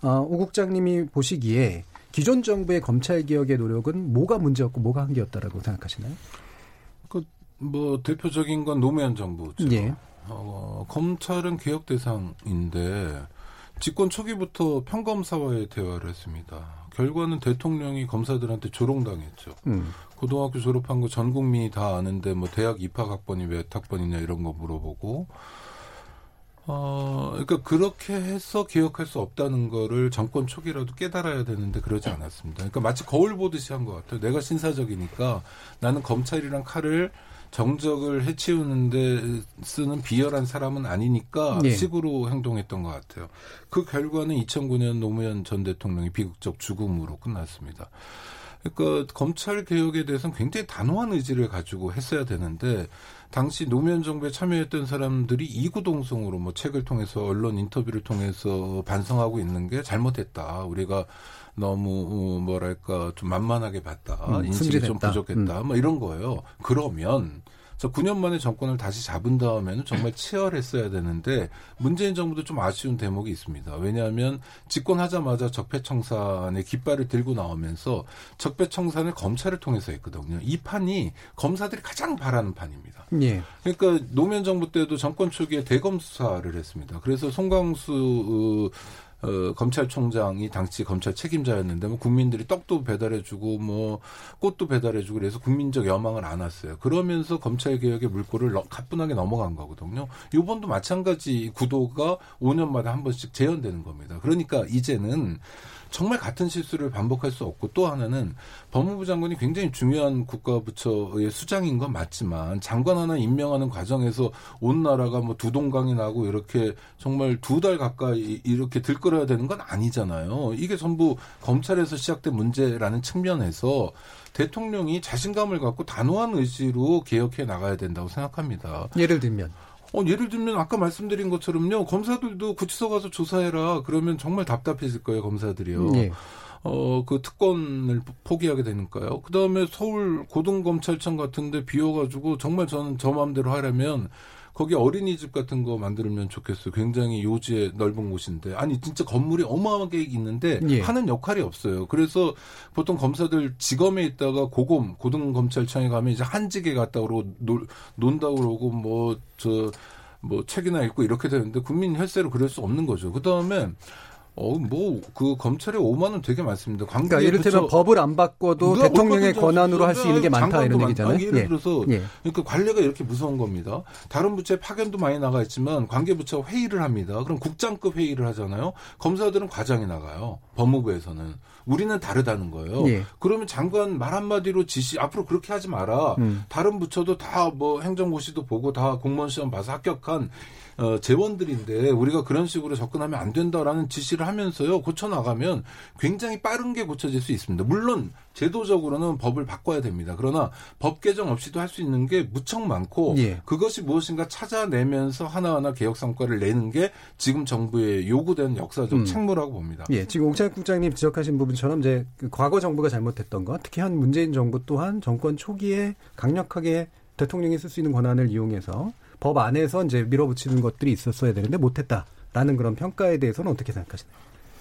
어, 오 국장님이 보시기에 기존 정부의 검찰 개혁의 노력은 뭐가 문제였고 뭐가 한계였다라고 생각하시나요? 그 뭐 대표적인 건 노무현 정부죠. 예. 어, 검찰은 개혁 대상인데 집권 초기부터 평검사와의 대화를 했습니다. 결과는 대통령이 검사들한테 조롱당했죠. 음. 고등학교 졸업한 거 전 국민이 다 아는데 뭐 대학 입학 학번이 몇 학번이냐 이런 거 물어보고 어, 그러니까 그렇게 해서 기억할 수 없다는 거를 정권 초기라도 깨달아야 되는데 그러지 않았습니다. 그러니까 마치 거울 보듯이 한 것 같아요. 내가 신사적이니까 나는 검찰이랑 칼을 정적을 해치우는데 쓰는 비열한 사람은 아니니까 네. 식으로 행동했던 것 같아요. 그 결과는 2009년 노무현 전 대통령이 비극적 죽음으로 끝났습니다. 그러니까 검찰 개혁에 대해서는 굉장히 단호한 의지를 가지고 했어야 되는데 당시 노무현 정부에 참여했던 사람들이 이구동성으로 뭐 책을 통해서 언론 인터뷰를 통해서 반성하고 있는 게 잘못했다. 우리가 너무 어, 뭐랄까 좀 만만하게 봤다. 음, 인식이 좀 부족했다. 음. 뭐 이런 거예요. 그러면 그래서 9년 만에 정권을 다시 잡은 다음에는 정말 치열했어야 되는데 문재인 정부도 좀 아쉬운 대목이 있습니다. 왜냐하면 집권하자마자 적폐청산의 깃발을 들고 나오면서 적폐청산을 검찰을 통해서 했거든요. 이 판이 검사들이 가장 바라는 판입니다. 예. 그러니까 노무현 정부 때도 정권 초기에 대검 수사를 했습니다. 그래서 송광수 어, 검찰총장이 당시 검찰 책임자였는데 뭐 국민들이 떡도 배달해주고 뭐 꽃도 배달해주고 그래서 국민적 여망을 안았어요. 그러면서 검찰 개혁의 물꼬를 가뿐하게 넘어간 거거든요. 이번도 마찬가지 구도가 5년마다 한 번씩 재현되는 겁니다. 그러니까 이제는 정말 같은 실수를 반복할 수 없고 또 하나는 법무부 장관이 굉장히 중요한 국가부처의 수장인 건 맞지만 장관 하나 임명하는 과정에서 온 나라가 뭐 두동강이 나고 이렇게 정말 두 달 가까이 이렇게 들끓어야 되는 건 아니잖아요. 이게 전부 검찰에서 시작된 문제라는 측면에서 대통령이 자신감을 갖고 단호한 의지로 개혁해 나가야 된다고 생각합니다. 예를 들면 어, 예를 들면 아까 말씀드린 것처럼요. 검사들도 구치소 가서 조사해라. 그러면 정말 답답해질 거예요, 검사들이요. 예. 어, 그 특권을 포기하게 되니까요. 그 다음에 서울 고등검찰청 같은데 비워가지고 정말 저는 저 마음대로 하려면 거기 어린이집 같은 거 만들면 좋겠어요. 굉장히 요지의 넓은 곳인데. 아니, 진짜 건물이 어마어마하게 있는데 예. 하는 역할이 없어요. 그래서 보통 검사들 지검에 있다가 고검, 고등검찰청에 가면 이제 한직에 갔다 그러고 놀, 논다 그러고 뭐, 저, 뭐 책이나 읽고 이렇게 되는데 국민 혈세로 그럴 수 없는 거죠. 그 다음에 어, 뭐, 그, 검찰에 5만원 되게 많습니다. 관계 그러니까 예를 들면 법을 안 바꿔도 대통령의 뭘 권한으로 할 수 있는 게 많다 이런 얘기잖아요. 많다. 예를 예. 들어서 예. 그러니까 관례가 이렇게 무서운 겁니다. 다른 부처에 파견도 많이 나가 있지만 관계부처 회의를 합니다. 그럼 국장급 회의를 하잖아요. 검사들은 과장이 나가요. 법무부에서는. 우리는 다르다는 거예요. 예. 그러면 장관 말 한마디로 지시 앞으로 그렇게 하지 마라. 음. 다른 부처도 다 뭐 행정고시도 보고 다 공무원 시험 봐서 합격한 어, 재원들인데 우리가 그런 식으로 접근하면 안 된다라는 지시를 하면서요 고쳐 나가면 굉장히 빠른 게 고쳐질 수 있습니다. 물론 제도적으로는 법을 바꿔야 됩니다. 그러나 법 개정 없이도 할 수 있는 게 무척 많고 예. 그것이 무엇인가 찾아내면서 하나하나 개혁 성과를 내는 게 지금 정부의 요구된 역사적 음. 책무라고 봅니다. 예, 지금 옥찬 국장님 지적하신 부분 처럼 이제 그 과거 정부가 잘못했던 것, 특히 한 문재인 정부 또한 정권 초기에 강력하게 대통령이 쓸 수 있는 권한을 이용해서 법 안에서 이제 밀어붙이는 것들이 있었어야 되는데 못했다라는 그런 평가에 대해서는 어떻게 생각하시나요?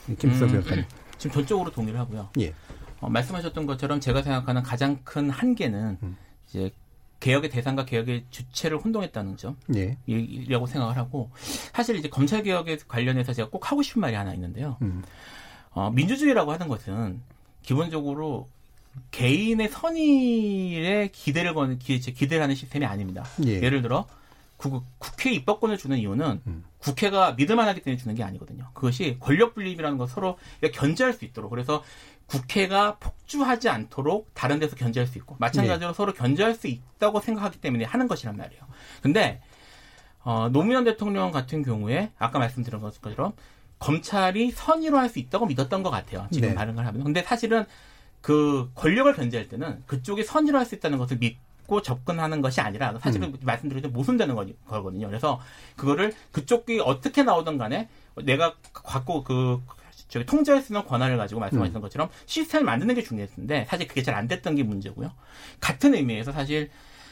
예, 김수석 음, 변호사님. 지금 전적으로 동의를 하고요. 예. 어, 말씀하셨던 것처럼 제가 생각하는 가장 큰 한계는 음. 이제 개혁의 대상과 개혁의 주체를 혼동했다는 점. 예. 이라고 생각을 하고 사실 이제 검찰 개혁에 관련해서 제가 꼭 하고 싶은 말이 하나 있는데요. 음. 어, 민주주의라고 하는 것은 기본적으로 개인의 선의에 기대를 거는 기, 기대를 하는 시스템이 아닙니다. 예. 예를 들어 국, 국회 입법권을 주는 이유는 음. 국회가 믿을만하기 때문에 주는 게 아니거든요. 그것이 권력 분립이라는 걸 서로 견제할 수 있도록 그래서 국회가 폭주하지 않도록 다른 데서 견제할 수 있고 마찬가지로 서로 견제할 수 있다고 생각하기 때문에 하는 것이란 말이에요. 근데 어, 노무현 대통령 같은 경우에 아까 말씀드린 것처럼 검찰이 선의로 할 수 있다고 믿었던 것 같아요. 지금 네. 발언을 하면. 근데 사실은 그 권력을 견제할 때는 그쪽이 선의로 할 수 있다는 것을 믿고 접근하는 것이 아니라 사실은 말씀드린 모순되는 거- 거거든요. 그래서 그거를 그쪽이 어떻게 나오든 간에 내가 갖고 그 저기 통제할 수 있는 권한을 가지고 말씀하셨던 것처럼 시스템을 만드는 게 중요했는데 사실 그게 잘 안 됐던 게 문제고요. 같은 의미에서 사실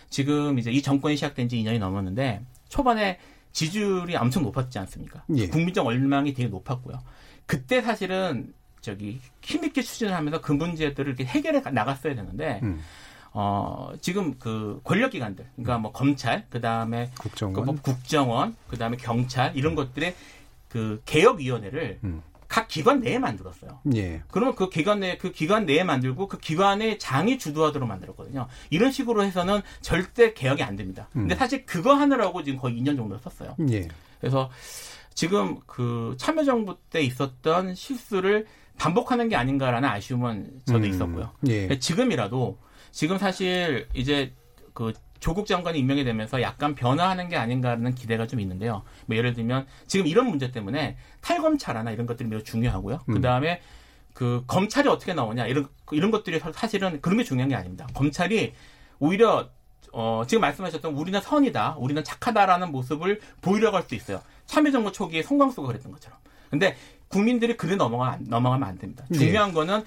지금 이제 이 정권이 시작된 지 2년이 넘었는데 초반에 지지율이 엄청 높았지 않습니까? 예. 국민적 열망이 되게 높았고요. 그때 사실은 저기 힘있게 추진을 하면서 그 문제들을 이렇게 해결해 가- 나갔어야 되는데 음. 어 지금 그 권력 기관들 그러니까 뭐 검찰 그 다음에 국정원. 뭐 국정원 그 다음에 경찰 이런 것들의 그 개혁 위원회를 음. 각 기관 내에 만들었어요. 예. 그러면 그 기관 내, 그 기관 내에 만들고 그 기관의 장이 주도하도록 만들었거든요. 이런 식으로 해서는 절대 개혁이 안 됩니다. 근데 음. 사실 그거 하느라고 지금 거의 2년 정도 썼어요. 예. 그래서 지금 그 참여정부 때 있었던 실수를 반복하는 게 아닌가라는 아쉬움은 저도 음. 있었고요. 예. 지금이라도 지금 사실 이제 그 조국 장관이 임명이 되면서 약간 변화하는 게 아닌가라는 기대가 좀 있는데요. 뭐 예를 들면 지금 이런 문제 때문에 탈검찰 하나 이런 것들이 매우 중요하고요. 음. 그 다음에 그 검찰이 어떻게 나오냐 이런 이런 것들이 사실은 그런 게 중요한 게 아닙니다. 검찰이 오히려 어, 지금 말씀하셨던 우리는 선이다, 우리는 착하다라는 모습을 보이려고 할 수 있어요. 참여정부 초기에 송광수가 그랬던 것처럼. 근데 국민들이 그래 넘어가, 넘어가면 안 됩니다. 네. 중요한 거는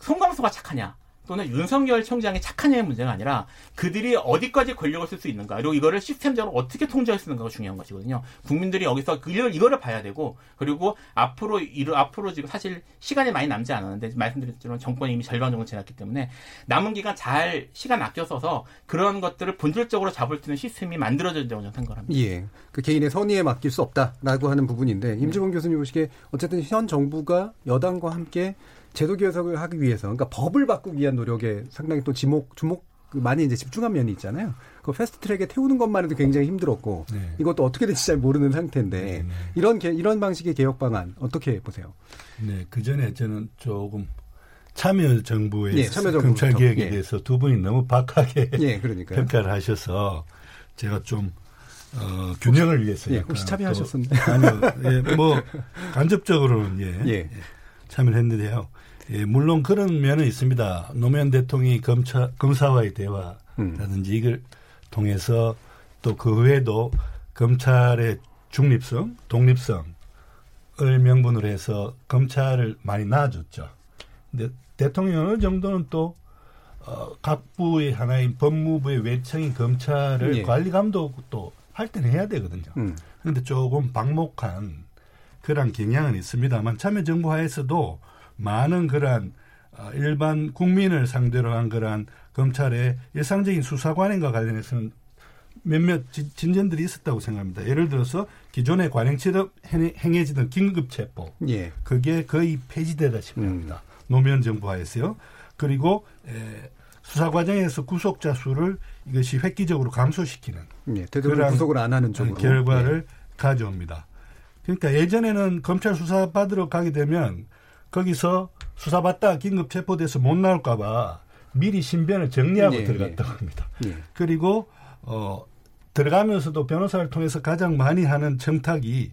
송광수가 착하냐, 또는 윤석열 총장의 착한 의 문제가 아니라 그들이 어디까지 권력을 쓸 수 있는가 그리고 이거를 시스템적으로 어떻게 통제할 수 있는가가 중요한 것이거든요. 국민들이 여기서 이걸 이거를 봐야 되고 그리고 앞으로 이르 앞으로 지금 사실 시간이 많이 남지 않았는데 말씀드렸지만 정권이 이미 절반 정도 지났기 때문에 남은 기간 잘 시간 아껴 써서 그런 것들을 본질적으로 잡을 수 있는 시스템이 만들어져야 된다고 저는 생각합니다. 예, 그 개인의 선의에 맡길 수 없다라고 하는 부분인데 임지봉 교수님 보시기에 어쨌든 현 정부가 여당과 함께 제도 개혁을 하기 위해서 그러니까 법을 바꾸기 위한 노력에 상당히 또 지목 주목 많이 이제 집중한 면이 있잖아요. 그 패스트트랙에 태우는 것만 해도 굉장히 힘들었고 네. 이것도 어떻게 될지 잘 모르는 상태인데 네, 네. 이런 개, 이런 방식의 개혁 방안 어떻게 보세요? 네, 그 전에 저는 조금 참여 정부의 예, 참여정부부터. 검찰 개혁에 예. 대해서 두 분이 너무 박하게 예. 평가를 하셔서 제가 좀 어, 균형을 위해서 예, 혹시 또- 참여하셨었나요? 아니요, 예, 뭐 간접적으로는 예, 예. 참여를 했는데요. 예, 물론 그런 면은 있습니다. 노무현 대통령이 검사 검사와의 대화라든지 음. 이걸 통해서 또 그 외에도 검찰의 중립성, 독립성을 명분으로 해서 검찰을 많이 낳아줬죠. 근데 대통령 어느 정도는 또 어, 각 부의 하나인 법무부의 외청인 검찰을 예. 관리 감독도 할 때는 해야 되거든요. 음. 그런데 조금 방목한 그런 경향은 있습니다만 참여정부 하에서도 많은 그러한 어, 일반 국민을 상대로 한 그러한 검찰의 일상적인 수사 관행과 관련해서는 몇몇 진- 진전들이 있었다고 생각합니다. 예를 들어서 기존의 관행처럼 행- 행해지던 긴급체포 예. 그게 거의 폐지되다시피 합니다. 노무현 정부 하에서요. 그리고 에, 수사 과정에서 구속자 수를 이것이 획기적으로 감소시키는 예, 그러한 구속을 안 하는 쪽으로 결과를 가져옵니다. 그러니까 예전에는 검찰 수사 받으러 가게 되면 거기서 수사받다 긴급 체포돼서 못 나올까봐 미리 신변을 정리하고 예, 들어갔다고 합니다. 예. 그리고 어 들어가면서도 변호사를 통해서 가장 많이 하는 청탁이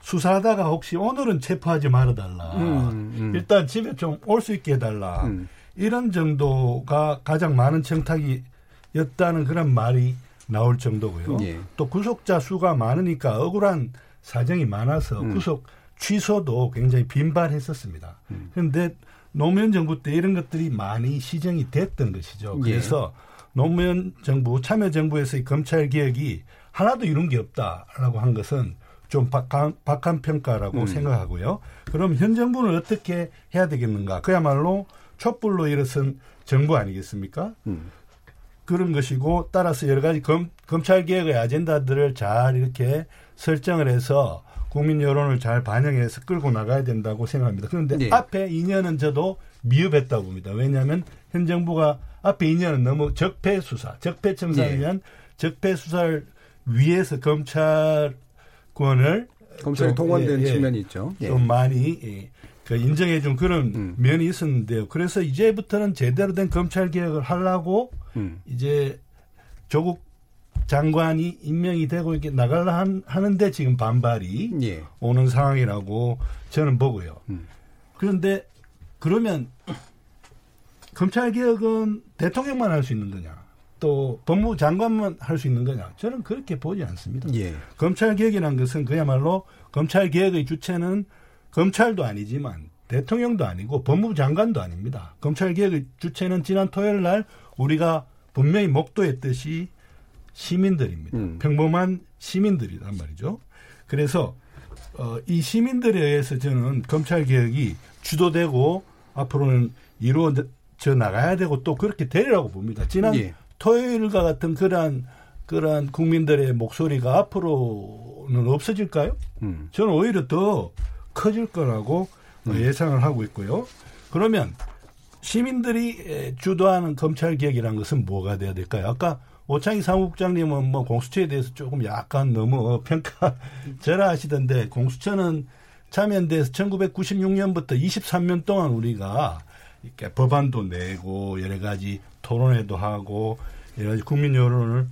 수사하다가 혹시 오늘은 체포하지 말아달라. 음, 음. 일단 집에 좀 올 수 있게 해달라. 음. 이런 정도가 가장 많은 청탁이였다는 그런 말이 나올 정도고요. 예. 또 구속자 수가 많으니까 억울한 사정이 많아서 음. 구속 취소도 굉장히 빈발했었습니다. 음. 그런데 노무현 정부 때 이런 것들이 많이 시정이 됐던 것이죠. 예. 그래서 노무현 정부, 참여정부에서의 검찰 개혁이 하나도 이룬 게 없다라고 한 것은 좀 박한, 박한 평가라고 음. 생각하고요. 그럼 현 정부는 어떻게 해야 되겠는가? 그야말로 촛불로 일어선 정부 아니겠습니까? 음. 그런 것이고 따라서 여러 가지 검, 검찰 개혁의 아젠다들을 잘 이렇게 설정을 해서 국민 여론을 잘 반영해서 끌고 나가야 된다고 생각합니다. 그런데 네. 앞에 2년은 저도 미흡했다고 봅니다. 왜냐하면 현 정부가 앞에 2년은 너무 적폐 수사, 적폐 청산에 네. 대한 적폐 수사를 위해서 검찰권을 검찰이 좀, 동원된 예, 예, 측면이 있죠. 예. 좀 많이 예, 그 인정해 준 그런 음. 면이 있었는데요. 그래서 이제부터는 제대로 된 검찰 개혁을 하려고 음. 이제 조국 장관이 임명이 되고 이렇게 나가려 한, 하는데 지금 반발이 예. 오는 상황이라고 저는 보고요. 음. 그런데 그러면 검찰 개혁은 대통령만 할 수 있는 거냐? 또 법무부 장관만 할 수 있는 거냐? 저는 그렇게 보지 않습니다. 예. 검찰 개혁이라는 것은 그야말로 검찰 개혁의 주체는 검찰도 아니지만 대통령도 아니고 법무부 장관도 아닙니다. 검찰 개혁의 주체는 지난 토요일 날 우리가 분명히 목도했듯이 시민들입니다. 음. 평범한 시민들이란 말이죠. 그래서 어, 이 시민들에 의해서 저는 검찰 개혁이 주도되고 앞으로는 이루어져 나가야 되고 또 그렇게 되리라고 봅니다. 지난 예. 토요일과 같은 그러한 그러한 국민들의 목소리가 앞으로는 없어질까요? 음. 저는 오히려 더 커질 거라고 어, 예상을 하고 있고요. 그러면 시민들이 에, 주도하는 검찰 개혁이라는 것은 뭐가 돼야 될까요? 아까 오창희 사무국장님은 뭐 공수처에 대해서 조금 약간 너무 평가 절하하시던데 공수처는 참여연대에서 1996년부터 23년 동안 우리가 이렇게 법안도 내고 여러 가지 토론회도 하고 여러 가지 국민 여론을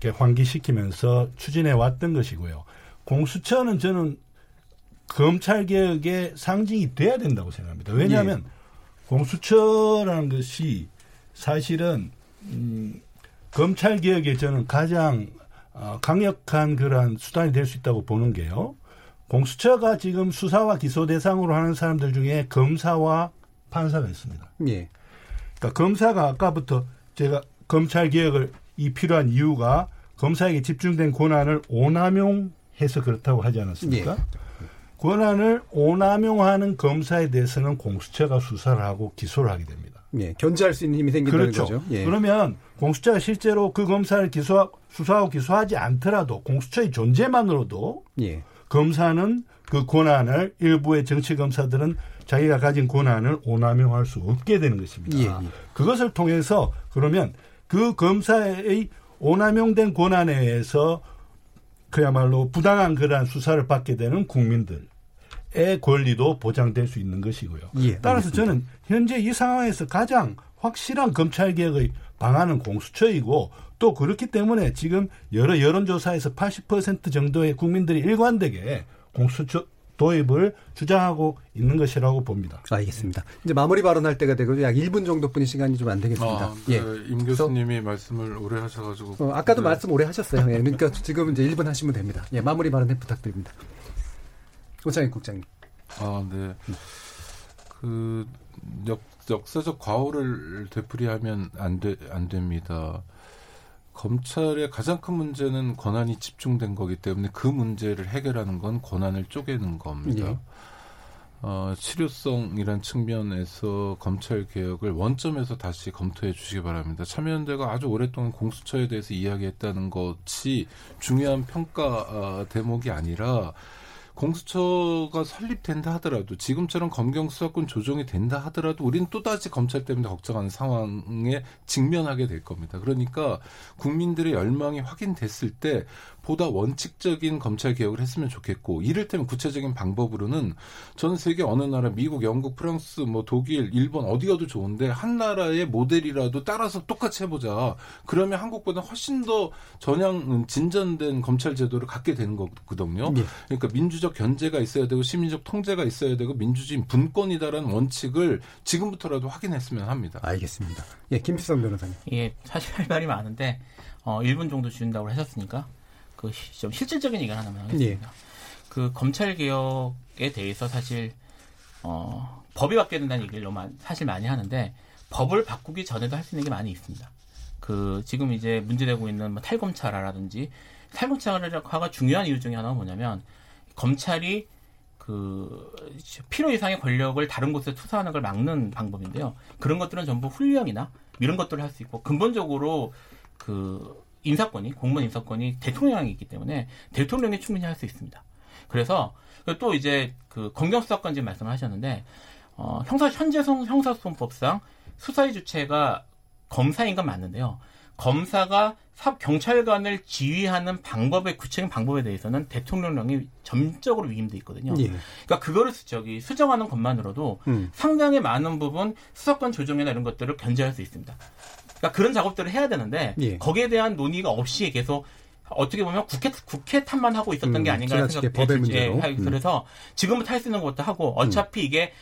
이렇게 환기시키면서 추진해 왔던 것이고요. 공수처는 저는 검찰 개혁의 상징이 돼야 된다고 생각합니다. 왜냐하면 공수처라는 것이 사실은 음, 검찰 개혁에 저는 가장 어, 강력한 그러한 수단이 될 수 있다고 보는 게요. 공수처가 지금 수사와 기소 대상으로 하는 사람들 중에 검사와 판사가 있습니다. 예. 그러니까 검사가 아까부터 제가 검찰 개혁을 이 필요한 이유가 검사에게 집중된 권한을 오남용해서 그렇다고 하지 않았습니까? 예. 권한을 오남용하는 검사에 대해서는 공수처가 수사를 하고 기소를 하게 됩니다. 예, 견제할 수 있는 힘이 생긴다는 그렇죠. 거죠. 예. 그러면 공수처가 실제로 그 검사를 기소 수사하고 기소하지 않더라도 공수처의 존재만으로도 예. 검사는 그 권한을 일부의 정치 검사들은 자기가 가진 권한을 오남용할 수 없게 되는 것입니다. 예, 예. 그것을 통해서 그러면 그 검사의 오남용된 권한에 의해서 그야말로 부당한 그러한 수사를 받게 되는 국민들의 권리도 보장될 수 있는 것이고요. 예, 따라서 저는 현재 이 상황에서 가장 확실한 검찰 개혁의 방안은 공수처이고 또 그렇기 때문에 지금 여러 여론조사에서 80% 정도의 국민들이 일관되게 공수처 도입을 주장하고 있는 것이라고 봅니다. 알겠습니다. 이제 마무리 발언할 때가 되고 약 1분 정도뿐이 시간이 좀 안 되겠습니다. 아, 네. 예. 임 교수님이 말씀을 오래 하셔가지고. 어, 아까도 네. 말씀 오래 하셨어요. 예. 그러니까 지금 이제 1분 하시면 됩니다. 예, 마무리 발언 부탁드립니다. 오창익 국장님. 아, 네. 그 역, 역사적 과오를 되풀이하면 안, 돼, 안 됩니다. 검찰의 가장 큰 문제는 권한이 집중된 거기 때문에 그 문제를 해결하는 건 권한을 쪼개는 겁니다. 예. 어, 치료성이란 측면에서 검찰 개혁을 원점에서 다시 검토해 주시기 바랍니다. 참여연대가 아주 오랫동안 공수처에 대해서 이야기했다는 것이 중요한 평가 어, 대목이 아니라 공수처가 설립된다 하더라도 지금처럼 검경 수사권 조정이 된다 하더라도 우리는 또다시 검찰 때문에 걱정하는 상황에 직면하게 될 겁니다. 그러니까 국민들의 열망이 확인됐을 때 보다 원칙적인 검찰 개혁을 했으면 좋겠고 이를테면 구체적인 방법으로는 전 세계 어느 나라 미국, 영국, 프랑스, 뭐 독일, 일본 어디 가도 좋은데 한 나라의 모델이라도 따라서 똑같이 해보자. 그러면 한국보다 훨씬 더 전향 진전된 검찰 제도를 갖게 되는 거거든요. 네. 그러니까 민주적 견제가 있어야 되고 시민적 통제가 있어야 되고 민주주의 분권이다라는 원칙을 지금부터라도 확인했으면 합니다. 알겠습니다. 예, 김필성 변호사님. 예, 사실 할 말이 많은데 어 1분 정도 주신다고 하셨으니까 그 좀 실질적인 얘기를 하나만 하겠습니다. 예. 그 검찰 개혁에 대해서 사실 어, 법이 바뀌어야 된다는 얘기를 너무 사실 많이 하는데 법을 바꾸기 전에도 할 수 있는 게 많이 있습니다. 그 지금 이제 문제되고 있는 뭐 탈검찰화라든지 탈검찰화가 중요한 이유 중에 하나가 뭐냐면 검찰이 그 필요 이상의 권력을 다른 곳에 투사하는 걸 막는 방법인데요. 그런 것들은 전부 훈령이나 이런 것들을 할 수 있고 근본적으로 그 인사권이 공무원 인사권이 대통령이 있기 때문에 대통령이 충분히 할 수 있습니다. 그래서 또 이제 그 검경수사권 지금 말씀을 하셨는데 어, 형사 현재 형사소송법상 수사의 주체가 검사인 건 맞는데요. 검사가 사, 경찰관을 지휘하는 방법의 구체적인 방법에 대해서는 대통령령이 점적으로 위임돼 있거든요. 예. 그러니까 그거를 저기 수정하는 것만으로도 음. 상당히 많은 부분 수사권 조정이나 이런 것들을 견제할 수 있습니다. 그러니까 그런 작업들을 해야 되는데 예. 거기에 대한 논의가 없이 계속 어떻게 보면 국회 국회 탓만 하고 있었던 음, 게 아닌가 생각이 예, 음. 그래서 지금부터 할 수 있는 것도 하고 어차피 음. 이게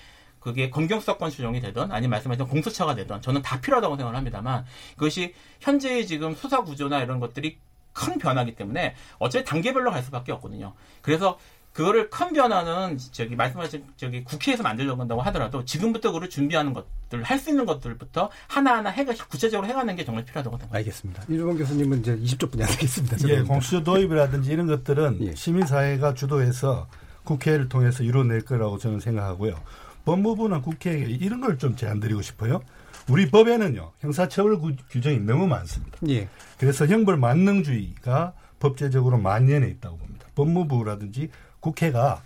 그게 검경수사권 수정이 되든 아니면 말씀하신 공수처가 되든 저는 다 필요하다고 생각을 합니다만 그것이 현재의 지금 수사 구조나 이런 것들이 큰 변화기 때문에 어차피 단계별로 갈 수밖에 없거든요. 그래서 그거를 큰 변화는 저기 말씀하신 저기 국회에서 만들려고 한다고 하더라도 지금부터 그걸 준비하는 것들 할 수 있는 것들부터 하나하나 해가 구체적으로 해가는 게 정말 필요하다고. 알겠습니다. 이주범 교수님은 이제 20초 분이 안 되겠습니다. 예, 공수처 도입이라든지 이런 것들은 예. 시민사회가 주도해서 국회를 통해서 이뤄낼 거라고 저는 생각하고요. 법무부나 국회에 이런 걸 좀 제안드리고 싶어요. 우리 법에는요 형사처벌 규정이 너무 많습니다. 예. 그래서 형벌 만능주의가 법제적으로 만연해 있다고 봅니다. 법무부라든지 국회가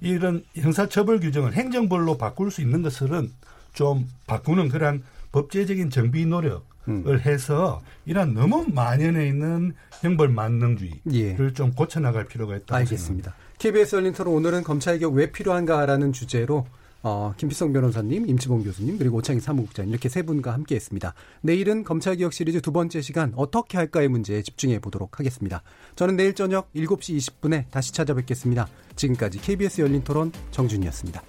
이런 형사처벌 규정을 행정벌로 바꿀 수 있는 것들은 좀 바꾸는 그러한 법제적인 정비 노력을 음. 해서 이런 너무 만연해 있는 형벌 만능주의를 예. 좀 고쳐나갈 필요가 있다고 알겠습니다. 생각합니다. KBS 열린 토론 오늘은 검찰개혁 왜 필요한가라는 주제로 어, 김필성 변호사님, 임치봉 교수님, 그리고 오창희 사무국장 이렇게 세 분과 함께했습니다. 내일은 검찰개혁 시리즈 두 번째 시간 어떻게 할까의 문제에 집중해 보도록 하겠습니다. 저는 내일 저녁 7시 20분에 다시 찾아뵙겠습니다. 지금까지 KBS 열린 토론 정준이었습니다.